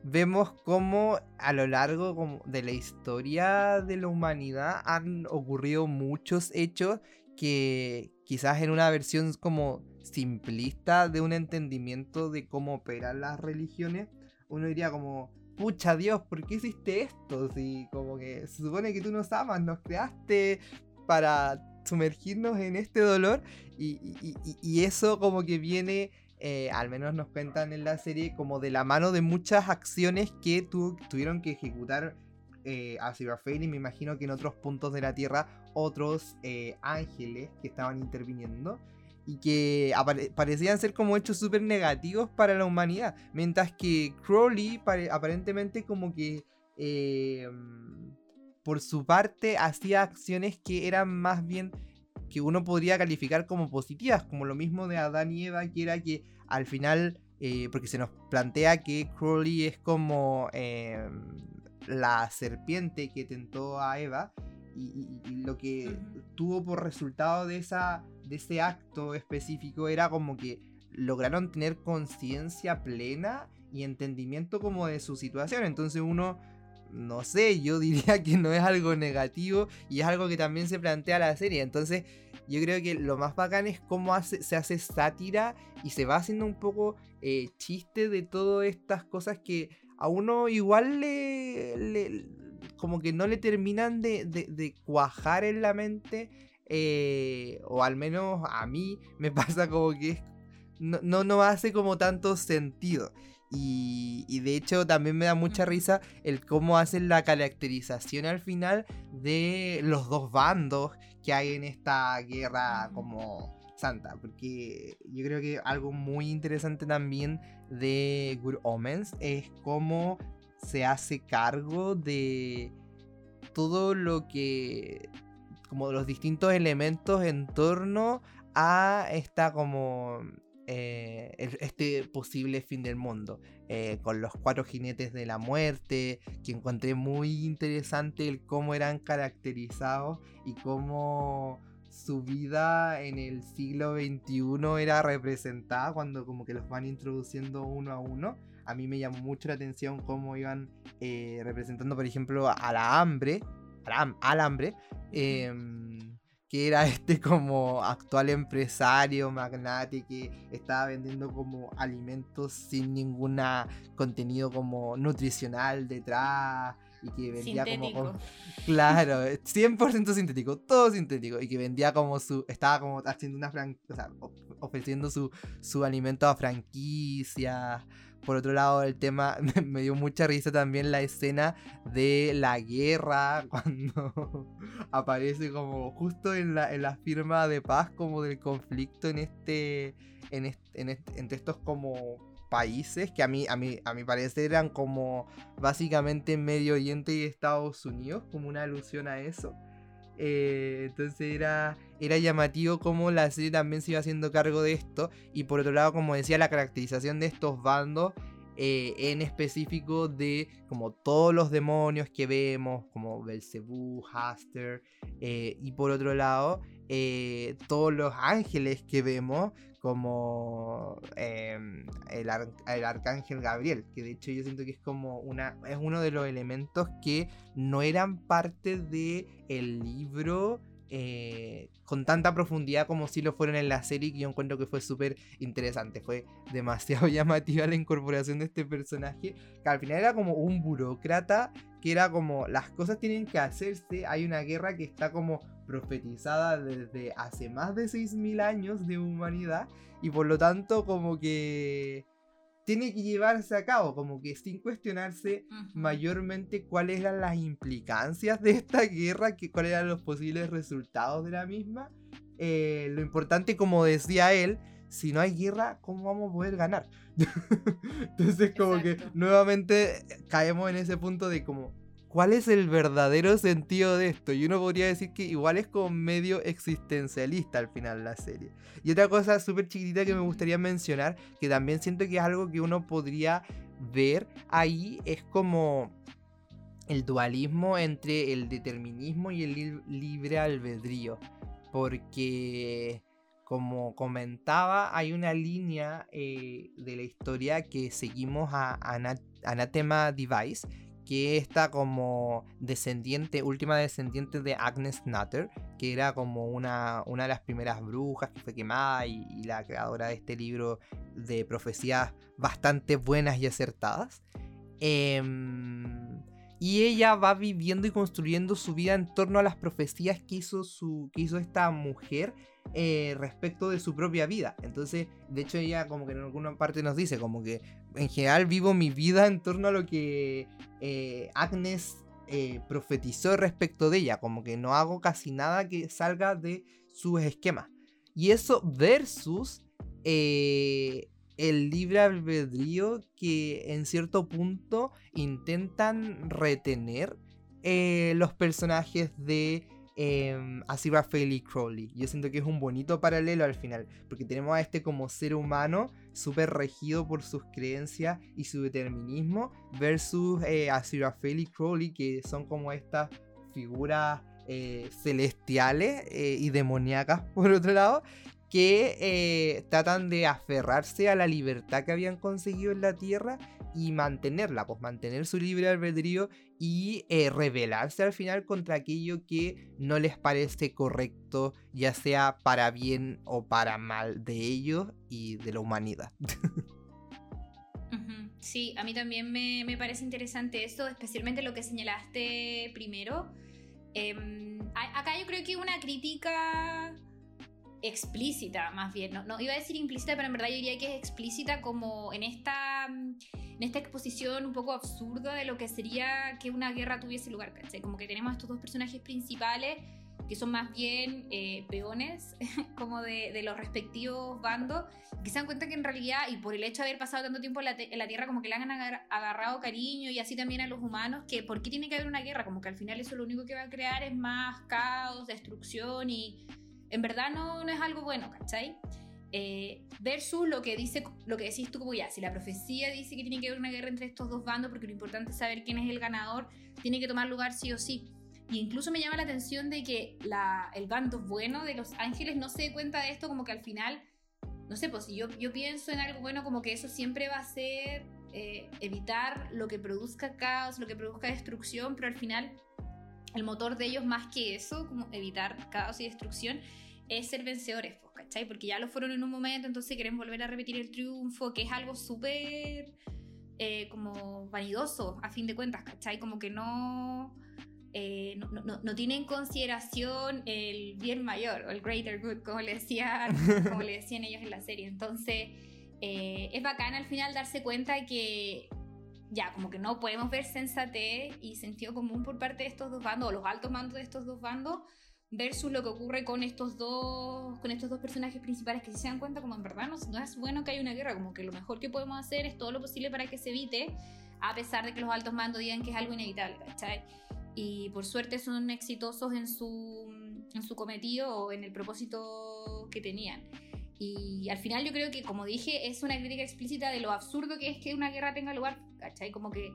vemos cómo a lo largo de la historia de la humanidad han ocurrido muchos hechos que quizás en una versión como simplista de un entendimiento de cómo operan las religiones, uno diría como, pucha Dios, ¿por qué hiciste esto? Si como que se supone que tú nos amas, nos creaste para sumergirnos en este dolor y, eso como que viene, eh, al menos nos cuentan en la serie, como de la mano de muchas acciones que tuvieron que ejecutar eh, a Cyberfail y me imagino que en otros puntos de la Tierra otros eh, ángeles que estaban interviniendo y que parecían ser como hechos súper negativos para la humanidad, mientras que Crowley aparentemente como que em, por su parte hacía acciones que eran más bien que uno podría calificar como positivas, como lo mismo de Adán y Eva, que era que al final, eh, porque se nos plantea que Crowley es como em, la serpiente que tentó a Eva, y, lo que tuvo por resultado de, esa, de ese acto específico era como que lograron tener conciencia plena y entendimiento como de su situación. Entonces uno, no sé, yo diría que no es algo negativo y es algo que también se plantea la serie. Entonces yo creo que lo más bacán es cómo se hace sátira y se va haciendo un poco eh, chiste de todas estas cosas que a uno igual le, como que no le terminan de, cuajar en la mente. Eh, o al menos a mí me pasa como que no, no, hace como tanto sentido. Y, de hecho también me da mucha risa el cómo hacen la caracterización al final de los dos bandos que hay en esta guerra como santa. Porque yo creo que algo muy interesante también de Good Omens es cómo se hace cargo de todo lo que como los distintos elementos en torno a esta como eh, este posible fin del mundo eh, con los cuatro jinetes de la muerte que encontré muy interesante el cómo eran caracterizados y cómo su vida en el siglo XXI era representada cuando como que los van introduciendo uno a uno. A mí me llamó mucho la atención cómo iban eh, representando, por ejemplo, a la hambre, al, em, que era este como actual empresario, magnate, que estaba vendiendo como alimentos sin ningún contenido como nutricional detrás y que vendía como, claro 100% sintético todo sintético y que vendía como su estaba como haciendo una o sea, ofreciendo su, su alimento a franquicias. Por otro lado, el tema me dio mucha risa también la escena de la guerra, cuando aparece como justo en la, en la firma de paz, como del conflicto en este, en entre estos como países que a mí, a mí, a mi parecer eran como básicamente Medio Oriente y Estados Unidos, como una alusión a eso. Eh, entonces era, era llamativo cómo la serie también se iba haciendo cargo de esto. Y por otro lado, como decía, la caracterización de estos bandos eh, en específico de como todos los demonios que vemos, como Belcebú, Haster, eh, y por otro lado, todos los ángeles que vemos, como em, el, arcángel Gabriel, que de hecho yo siento que es como una es uno de los elementos que no eran parte de libro eh, con tanta profundidad como si lo fueron en la serie, que yo encuentro que fue súper interesante. Fue demasiado llamativa la incorporación de este personaje, que al final era como un burócrata, que era como las cosas tienen que hacerse, hay una guerra que está como profetizada desde hace más de 6.000 años de humanidad, y por lo tanto como que tiene que llevarse a cabo, como que sin cuestionarse mayormente cuáles eran las implicancias de esta guerra, que, cuáles eran los posibles resultados de la misma. Eh, lo importante, como decía él, si no hay guerra, ¿cómo vamos a poder ganar? Entonces, como que nuevamente caemos en ese punto de como, ¿cuál es el verdadero sentido de esto? Y uno podría decir que igual es como medio existencialista al final la serie. Y otra cosa súper chiquitita que me gustaría mencionar, que también siento que es algo que uno podría ver ahí, es como el dualismo entre el determinismo y el libre albedrío. Porque, como comentaba, hay una línea eh, de la historia que seguimos a Anathema Device, que está como descendiente, última descendiente de Agnes Nutter, que era como una, una de las primeras brujas que fue quemada y, la creadora de este libro de profecías bastante buenas y acertadas. Em, y ella va viviendo y construyendo su vida en torno a las profecías que hizo, su, que hizo esta mujer eh, respecto de su propia vida. Entonces, de hecho, ella como que en alguna parte nos dice, como que en general vivo mi vida en torno a lo que eh, Agnes eh, profetizó respecto de ella, como que no hago casi nada que salga de sus esquemas. Y eso versus el libre albedrío que en cierto punto intentan retener los personajes de eh, así va Fairly Crowley. Yo siento que es un bonito paralelo al final, porque tenemos a este como ser humano súper regido por sus creencias y su determinismo, versus eh, a Crowley, que son como estas figuras eh, celestiales eh, y demoníacas, por otro lado, que eh, tratan de aferrarse a la libertad que habían conseguido en la Tierra y mantenerla, pues mantener su libre albedrío y eh, rebelarse al final contra aquello que no les parece correcto, ya sea para bien o para mal de ellos y de la humanidad. Sí, a mí también me, parece interesante eso, especialmente lo que señalaste primero. Em, acá yo creo que una crítica explícita, más bien. No, iba a decir implícita, pero en verdad yo diría que es explícita como en esta, en esta exposición un poco absurda de lo que sería que una guerra tuviese lugar. Como que tenemos estos dos personajes principales que son más bien eh, peones como de, los respectivos bandos, que se dan cuenta que en realidad, y por el hecho de haber pasado tanto tiempo en la, Tierra, como que le han agarrado cariño y así también a los humanos, que por qué tiene que haber una guerra, como que al final eso lo único que va a crear es más caos, destrucción y en verdad no, no es algo bueno, ¿cachai? Eh, versus lo que dice, lo que decís tú como ya, si la profecía dice que tiene que haber una guerra entre estos dos bandos, porque lo importante es saber quién es el ganador, tiene que tomar lugar sí o sí. Y incluso me llama la atención de que la, el bando bueno de los ángeles no se dé cuenta de esto, como que al final, no sé, pues si yo, yo pienso en algo bueno, como que eso siempre va a ser eh, evitar lo que produzca caos, lo que produzca destrucción, pero al final el motor de ellos más que eso, como evitar caos y destrucción, es ser vencedores, pues, ¿cachai? Porque ya lo fueron en un momento, entonces quieren volver a repetir el triunfo, que es algo súper eh, como vanidoso, a fin de cuentas, ¿cachai? Como que no, eh, no, no, no, tiene en consideración el bien mayor, o el greater good, como le decían, como le decían ellos en la serie. Entonces, eh, es bacán al final darse cuenta que ya, como que no podemos ver sensatez y sentido común por parte de estos dos bandos, o los altos mandos de estos dos bandos, versus lo que ocurre con estos dos con estos dos personajes principales que se dan cuenta como en verdad no, es bueno que haya una guerra como que lo mejor que podemos hacer es todo lo posible para que se evite a pesar de que los altos mandos digan que es algo inevitable ¿cachai? y por suerte son exitosos en su en su cometido o en el propósito que tenían y al final yo creo que como dije es una crítica explícita de lo absurdo que es que una guerra tenga lugar ¿cachai? como que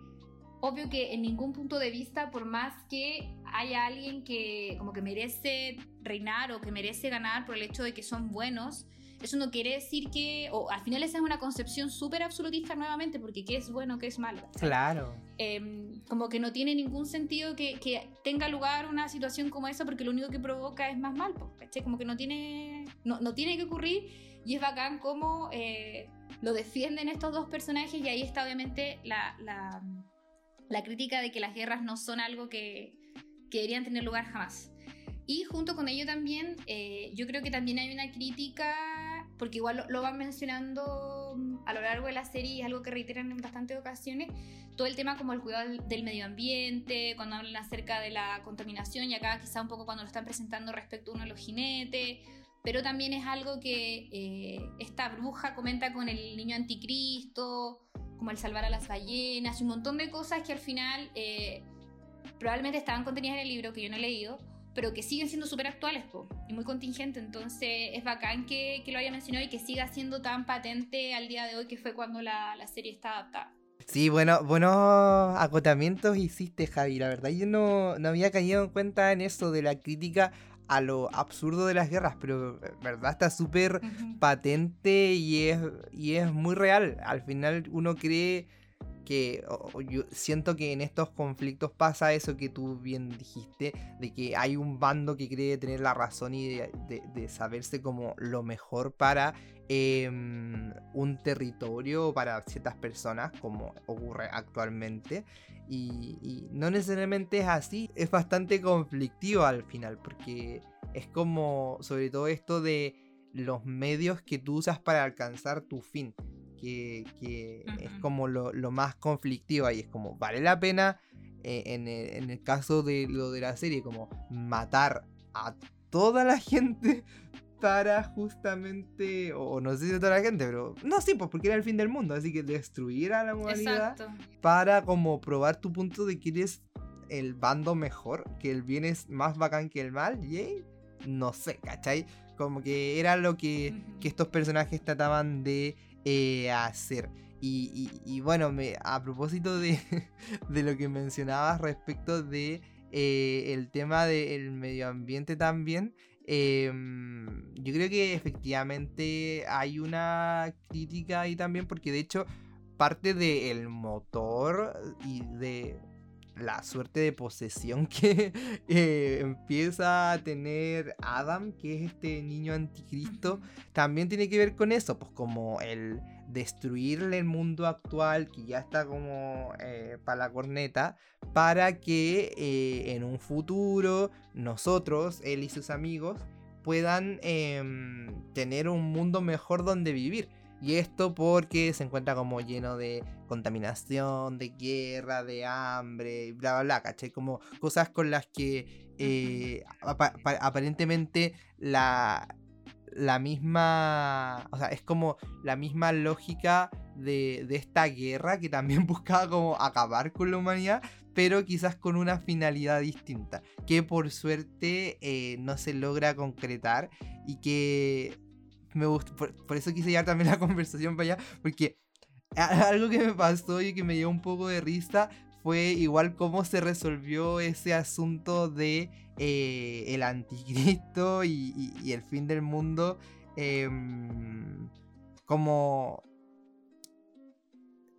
obvio que en ningún punto de vista, por más que haya alguien que como que merece reinar o que merece ganar por el hecho de que son buenos, eso no quiere decir que, o al final esa es una concepción súper absolutista nuevamente, porque qué es bueno, qué es malo. Claro. Em, como que no tiene ningún sentido que, que, tenga lugar una situación como esa, porque lo único que provoca es más mal, ¿cachai? Como que no tiene, no, no tiene que ocurrir, y es bacán cómo eh, lo defienden estos dos personajes, y ahí está obviamente la, la la crítica de que las guerras no son algo que, deberían tener lugar jamás. Y junto con ello también, eh, yo creo que también hay una crítica, porque igual lo, van mencionando mm, a lo largo de la serie y es algo que reiteran en bastantes ocasiones, todo el tema como el cuidado del, medio ambiente, cuando hablan acerca de la contaminación y acá quizá un poco cuando lo están presentando respecto a uno de los jinetes, pero también es algo que eh, esta bruja comenta con el niño anticristo, como el salvar a las ballenas, un montón de cosas que al final eh, probablemente estaban contenidas en el libro que yo no he leído, pero que siguen siendo súper actuales y muy contingentes. Entonces es bacán que, lo haya mencionado y que siga siendo tan patente al día de hoy que fue cuando la, la serie está adaptada. Sí, bueno, buenos acotamientos hiciste, Javi. La verdad, yo no, no había caído en cuenta en eso de la crítica a lo absurdo de las guerras, pero eh, verdad está súper patente y es, y es muy real. Al final uno cree que yo siento que en estos conflictos pasa eso que tú bien dijiste, de que hay un bando que cree tener la razón y de, saberse como lo mejor para em, un territorio o para ciertas personas, como ocurre actualmente. Y, y, no necesariamente es así, es bastante conflictivo al final, porque es como sobre todo esto de los medios que tú usas para alcanzar tu fin que, es como lo, más conflictivo ahí. Es como, vale la pena, eh, en, el, caso de lo de la serie, como matar a toda la gente para justamente, o no sé si a toda la gente, pero no, sí, pues porque era el fin del mundo, así que destruir a la humanidad para como probar tu punto de que eres el bando mejor, que el bien es más bacán que el mal, y no sé, ¿cachai? Como que era lo que, que estos personajes trataban de eh, hacer. Y, bueno, a propósito de, lo que mencionabas respecto de eh, el tema del medio ambiente también, em, yo creo que efectivamente hay una crítica ahí también, porque de hecho parte del motor y de la suerte de posesión que eh, empieza a tener Adam, que es este niño anticristo, también tiene que ver con eso, pues como el destruirle el mundo actual que ya está como eh, para la corneta, para que eh, en un futuro nosotros, él y sus amigos, puedan em, tener un mundo mejor donde vivir. Y esto porque se encuentra como lleno de contaminación, de guerra, de hambre, bla, bla, bla, ¿cachai? Como cosas con las que eh, aparentemente la, la misma, o sea, es como la misma lógica de, esta guerra que también buscaba como acabar con la humanidad, pero quizás con una finalidad distinta, que por suerte eh, no se logra concretar y que me gusta, por, eso quise llevar también la conversación para allá, porque algo que me pasó y que me dio un poco de risa fue igual cómo se resolvió ese asunto de eh, el anticristo y, el fin del mundo. Em, como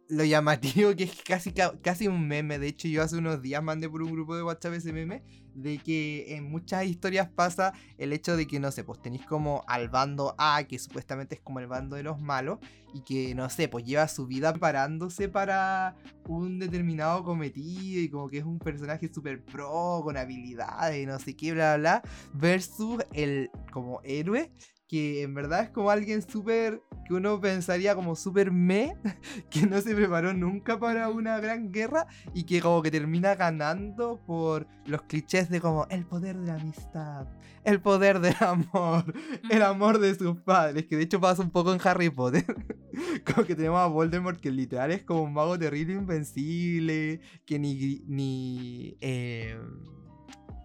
lo llamativo que es casi, casi un meme. De hecho, yo hace unos días mandé por un grupo de WhatsApp ese meme de que en muchas historias pasa el hecho de que, no sé, pues tenéis como al bando A, que supuestamente es como el bando de los malos, y que, no sé, pues lleva su vida parándose para un determinado cometido, y como que es un personaje súper pro, con habilidades, no sé qué, bla, bla, bla, versus el como héroe que en verdad es como alguien súper, que uno pensaría como súper me, que no se preparó nunca para una gran guerra y que como que termina ganando por los clichés de como el poder de la amistad, el poder del amor, el amor de sus padres, que de hecho pasa un poco en Harry Potter, como que tenemos a Voldemort que literal es como un mago terrible invencible, que ni... ni eh,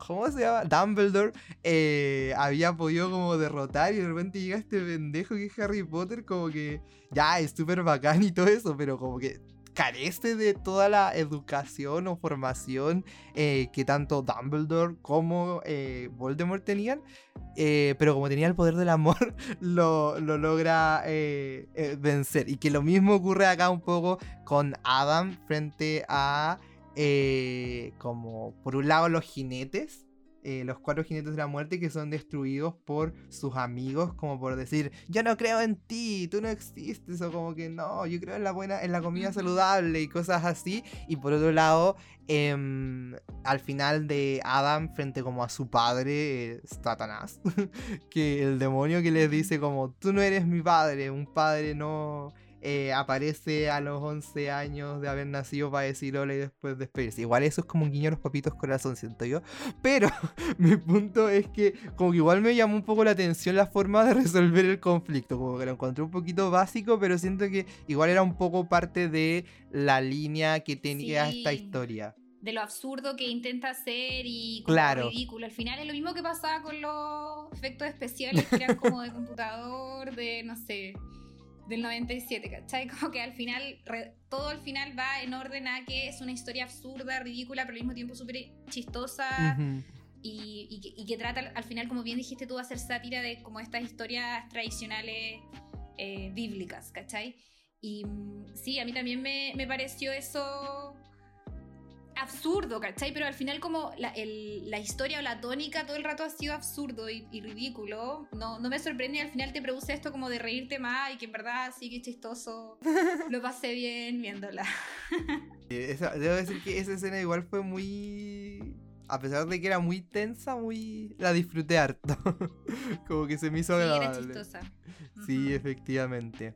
¿cómo se llama? Dumbledore eh, había podido como derrotar y de repente llega este pendejo que es Harry Potter como que ya es súper bacán y todo eso, pero como que carece de toda la educación o formación eh, que tanto Dumbledore como eh, Voldemort tenían. pero como tenía el poder del amor, lo, lo logra vencer. Y que lo mismo ocurre acá un poco con Adam frente a eh, como por un lado los jinetes, eh, los cuatro jinetes de la muerte que son destruidos por sus amigos, como por decir, yo no creo en ti, tú no existes, o como que no, yo creo en la buena, en la comida saludable y cosas así. Y por otro lado, em, al final de Adam frente como a su padre, Satanás, que el demonio que les dice como, tú no eres mi padre, un padre no eh, aparece a los 11 años de haber nacido para decir hola y después despedirse. Igual eso es como un guiño a los papitos corazón, siento yo. Pero mi punto es que como que igual me llamó un poco la atención la forma de resolver el conflicto. Como que lo encontré un poquito básico, pero siento que igual era un poco parte de la línea que tenía esta historia de lo absurdo que intenta hacer y como claro. ridículo. Al final es lo mismo que pasaba con los efectos especiales que eran como de computador, de no sé, del 97, ¿cachai? Como que al final, todo al final va en orden a que es una historia absurda, ridícula, pero al mismo tiempo súper chistosa. y, que, trata al final, como bien dijiste tú, de hacer sátira de como estas historias tradicionales eh, bíblicas, ¿cachai? Y mm, sí, a mí también me, me pareció eso absurdo, ¿cachai? Pero al final como la, el, la, historia o la tónica todo el rato ha sido absurdo y, y, ridículo. No, no me sorprende y al final te produce esto como de reírte más y que en verdad sí que chistoso. Lo pasé bien viéndola. Esa, debo decir que esa escena igual fue muy... A pesar de que era muy tensa, muy... La disfruté harto. como que se me hizo sí, agradable. Era chistosa. Sí, Ujú. efectivamente.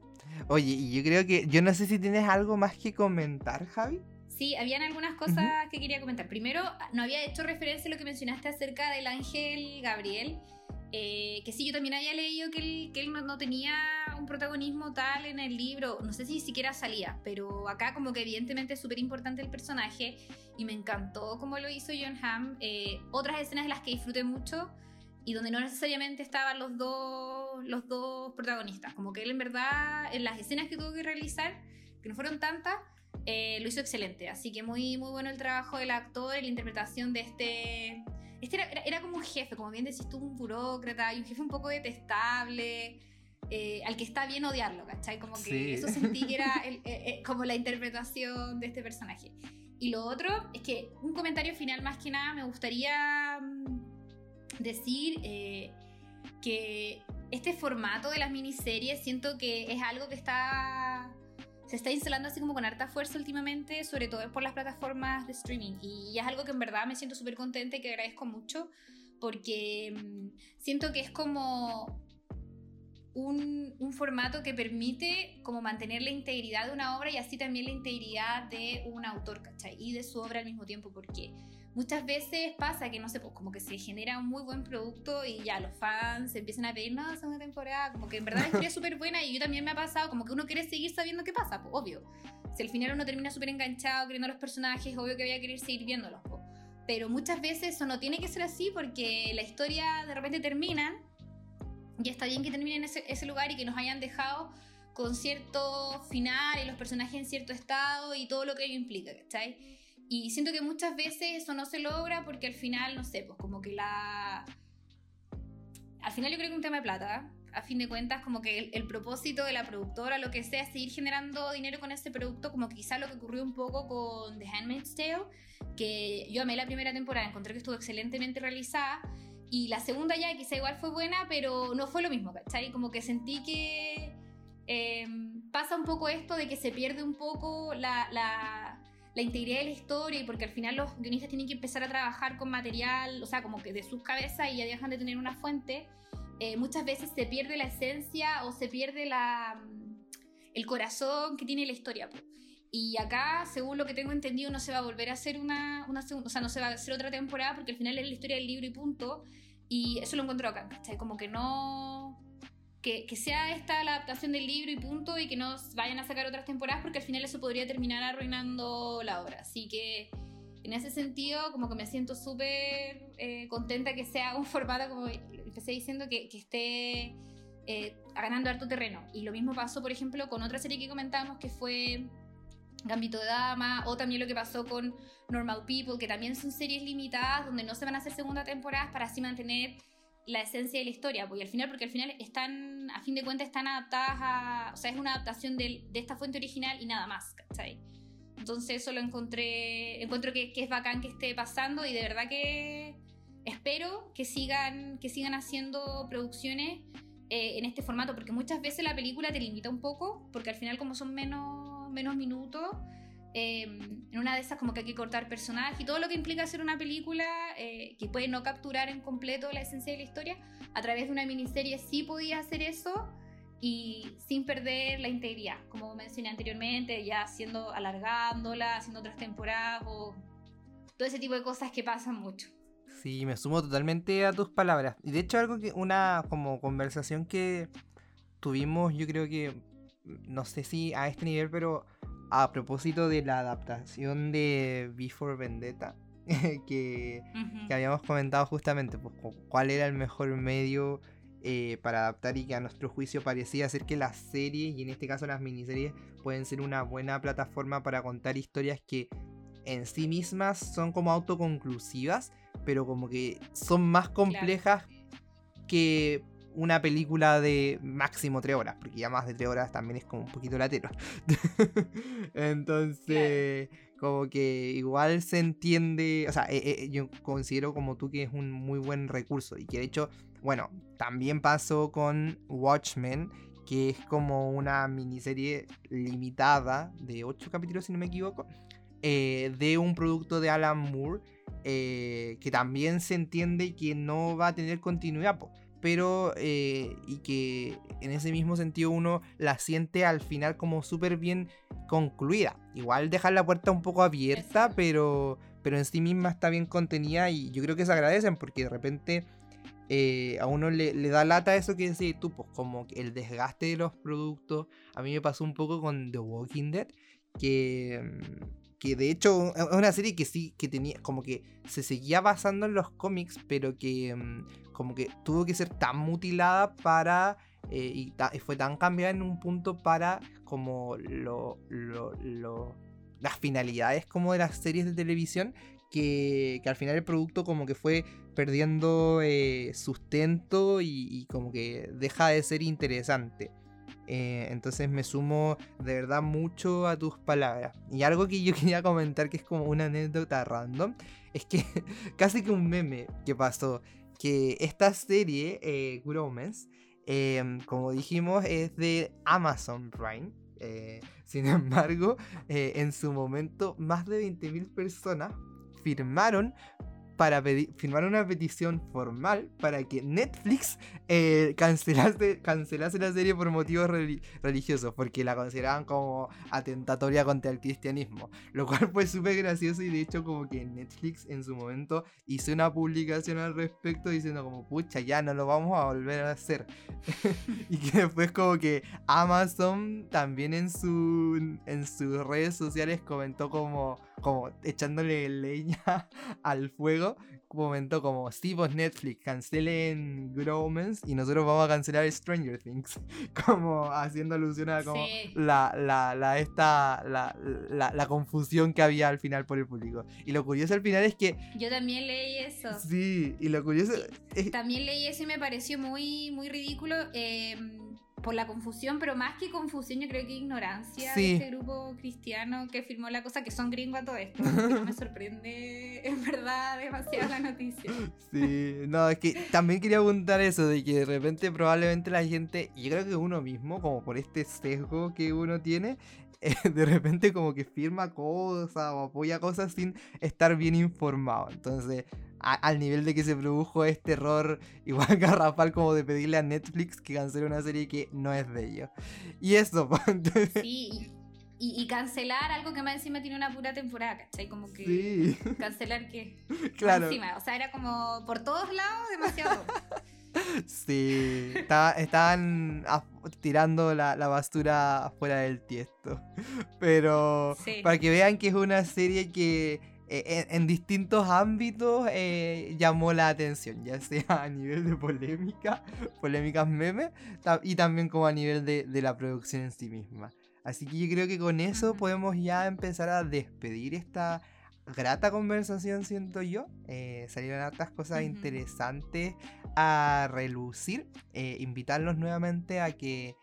Oye, y yo creo que... Yo no sé si tienes algo más que comentar, Javi. Sí, habían algunas cosas que quería comentar. Primero, no había hecho referencia a lo que mencionaste acerca del ángel Gabriel. Eh, que sí, yo también había leído que él, que él no, no, tenía un protagonismo tal en el libro. No sé si siquiera salía, pero acá como que evidentemente es súper importante el personaje y me encantó cómo lo hizo John Hamm. Eh, otras escenas de las que disfruté mucho y donde no necesariamente estaban los dos, los dos protagonistas. Como que él en verdad, en las escenas que tuvo que realizar, que no fueron tantas, eh, lo hizo excelente. Así que muy, muy bueno el trabajo del actor y la interpretación de este. Este era, era, era como un jefe, como bien decís tú, un burócrata y un jefe un poco detestable. Eh, al que está bien odiarlo, ¿cachai? Como que Sí. eso sentí que era el- eh, eh, como la interpretación de este personaje. Y lo otro es que un comentario final más que nada me gustaría mm, decir eh, que este formato de las miniseries siento que es algo que está se está instalando así como con harta fuerza últimamente, sobre todo por las plataformas de streaming. Y es algo que en verdad me siento súper contenta y que agradezco mucho, porque mm, siento que es como un, un, formato que permite como mantener la integridad de una obra y así también la integridad de un autor, ¿cachai? Y de su obra al mismo tiempo, porque muchas veces pasa que, no sé, pues como que se genera un muy buen producto y ya los fans empiezan a pedir, no, segunda temporada, como que en verdad la historia es súper buena y yo también me ha pasado, como que uno quiere seguir sabiendo qué pasa, pues obvio. Si al final uno termina súper enganchado, queriendo a los personajes, obvio que voy a querer seguir viéndolos, pues. Pero muchas veces eso no tiene que ser así porque la historia de repente termina y está bien que terminen en ese, ese lugar y que nos hayan dejado con cierto final y los personajes en cierto estado y todo lo que ello implica, ¿cachai? Y siento que muchas veces eso no se logra porque al final, no sé, pues como que la... Al final yo creo que es un tema de plata, a fin de cuentas, como que el, el, propósito de la productora, lo que sea, es seguir generando dinero con ese producto, como quizá lo que ocurrió un poco con The Handmaid's Tale, que yo amé la primera temporada, encontré que estuvo excelentemente realizada, y la segunda ya quizá igual fue buena, pero no fue lo mismo, ¿cachai? Como que sentí que eh, pasa un poco esto de que se pierde un poco la, la, la, integridad de la historia y porque al final los guionistas tienen que empezar a trabajar con material, o sea, como que de sus cabezas y ya dejan de tener una fuente. Eh, muchas veces se pierde la esencia o se pierde la, el corazón que tiene la historia. Y acá, según lo que tengo entendido, no se va a volver a hacer una, una segunda, o sea, no se va a hacer otra temporada porque al final es la historia del libro y punto. Y eso lo encuentro acá, ¿cachai? Como que no. Que, sea esta la adaptación del libro y punto, y que no vayan a sacar otras temporadas porque al final eso podría terminar arruinando la obra. Así que en ese sentido, como que me siento súper eh, contenta que sea un formato, como empecé diciendo, que, esté eh, ganando harto terreno. Y lo mismo pasó, por ejemplo, con otra serie que comentamos que fue Gambito de Dama, o también lo que pasó con Normal People, que también son series limitadas donde no se van a hacer segunda temporadas para así mantener la esencia de la historia, porque al final, porque al final están, a fin de cuentas, están adaptadas a, o sea, es una adaptación de, de esta fuente original y nada más, ¿cachai? Entonces eso lo encontré, encuentro que, que, es bacán que esté pasando y de verdad que espero que sigan, que sigan haciendo producciones eh, en este formato, porque muchas veces la película te limita un poco, porque al final como son menos, menos minutos, eh, en una de esas como que hay que cortar personajes y todo lo que implica hacer una película eh, que puede no capturar en completo la esencia de la historia, a través de una miniserie sí podía hacer eso y sin perder la integridad, como mencioné anteriormente, ya haciendo, alargándola, haciendo otras temporadas o todo ese tipo de cosas que pasan mucho. Sí, me sumo totalmente a tus palabras. Y de hecho algo que una como conversación que tuvimos, yo creo que no sé si a este nivel, pero a propósito de la adaptación de Before Vendetta, que, uh -huh. que, habíamos comentado justamente, pues cuál era el mejor medio eh, para adaptar y que a nuestro juicio parecía ser que las series, y en este caso las miniseries, pueden ser una buena plataforma para contar historias que en sí mismas son como autoconclusivas, pero como que son más complejas claro. que una película de máximo tres horas, porque ya más de tres horas también es como un poquito latero. Entonces, como que igual se entiende, o sea, eh, eh, yo considero como tú que es un muy buen recurso y que de hecho, bueno, también pasó con Watchmen, que es como una miniserie limitada de ocho capítulos, si no me equivoco, eh, de un producto de Alan Moore, que también se entiende que no va a tener continuidad pero eh, y que en ese mismo sentido uno la siente al final como súper bien concluida. Igual dejar la puerta un poco abierta, pero, pero en sí misma está bien contenida y yo creo que se agradecen porque de repente eh, a uno le, da lata eso que decís tú, pues como el desgaste de los productos. A mí me pasó un poco con The Walking Dead, que, que de hecho es una serie que sí, que tenía, como que se seguía basando en los cómics, pero que mm, como que tuvo que ser tan mutilada para... Eh, y, fue tan cambiada en un punto para como lo, las finalidades como de las series de televisión que, que, al final el producto como que fue perdiendo eh, sustento y, como que deja de ser interesante. Eh, entonces me sumo de verdad mucho a tus palabras. Y algo que yo quería comentar que es como una anécdota random, es que casi que un meme que pasó que esta serie, eh, Good Omens, em, como dijimos, es de Amazon Prime. Eh, sin embargo, eh, en su momento, más de 20.000 personas firmaron para firmar una petición formal para que Netflix eh, cancelase, cancelase, la serie por motivos religiosos, porque la consideraban como atentatoria contra el cristianismo, lo cual fue súper gracioso y de hecho como que Netflix en su momento hizo una publicación al respecto diciendo como, pucha, ya no lo vamos a volver a hacer. y que después como que Amazon también en, su, en sus redes sociales comentó como como echándole leña al fuego, comentó como, si vos Netflix cancelen Growmans y nosotros vamos a cancelar Stranger Things, como haciendo alusión a como la, la, la, esta, la, la, confusión que había al final por el público. Y lo curioso al final es que... Yo también leí eso. Sí, y lo curioso... Es... También leí eso y me pareció muy, muy ridículo. Eh, por la confusión, pero más que confusión, yo creo que ignorancia de ese grupo cristiano que firmó la cosa, que son gringos a todo esto. me sorprende, en verdad, demasiado la noticia. Sí, no, es que también quería apuntar eso, de que de repente probablemente la gente, y yo creo que uno mismo, como por este sesgo que uno tiene, de repente como que firma cosas o apoya cosas sin estar bien informado. Entonces, al nivel de que se produjo este error igual garrafal como de pedirle a Netflix que cancele una serie que no es de ellos. Y eso, pues, Sí, y, cancelar algo que más encima tiene una pura temporada, ¿cachai? Como que sí. cancelar qué. Claro. Encima, o sea, era como por todos lados demasiado. Sí, estaban tirando la, basura afuera del tiesto. Pero para que vean que es una serie que eh, en, distintos ámbitos eh, llamó la atención, ya sea a nivel de polémica, polémicas memes, y también como a nivel de, la producción en sí misma. Así que yo creo que con eso podemos ya empezar a despedir esta grata conversación, siento yo. Eh, salieron otras cosas interesantes a relucir. invitarlos nuevamente a que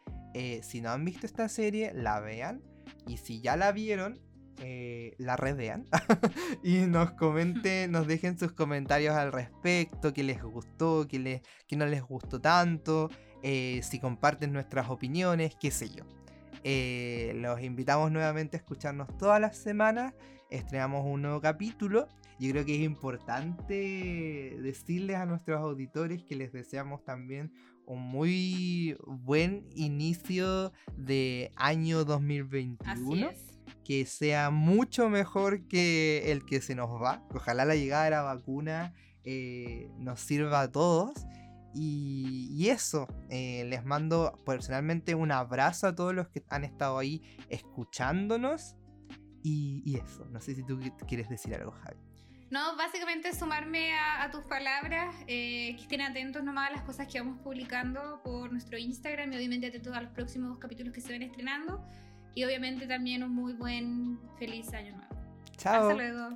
si no han visto esta serie, la vean. Y si ya la vieron, eh, la redean y nos comenten, nos dejen sus comentarios al respecto, qué les gustó, qué, les, no les gustó tanto, eh, si comparten nuestras opiniones, qué sé yo. Eh, los invitamos nuevamente a escucharnos todas las semanas. Estrenamos un nuevo capítulo. Yo creo que es importante decirles a nuestros auditores que les deseamos también un muy buen inicio de año 2021. Así es que sea mucho mejor que el que se nos va. Ojalá la llegada de la vacuna eh, nos sirva a todos. Y, eso, eh, les mando personalmente un abrazo a todos los que han estado ahí escuchándonos. Y, eso, no sé si tú quieres decir algo, Javi. No, básicamente sumarme a, tus palabras, eh, que estén atentos nomás a las cosas que vamos publicando por nuestro Instagram y obviamente atentos a los próximos capítulos que se van estrenando. Y obviamente también un muy buen feliz año nuevo. Chao. Hasta luego.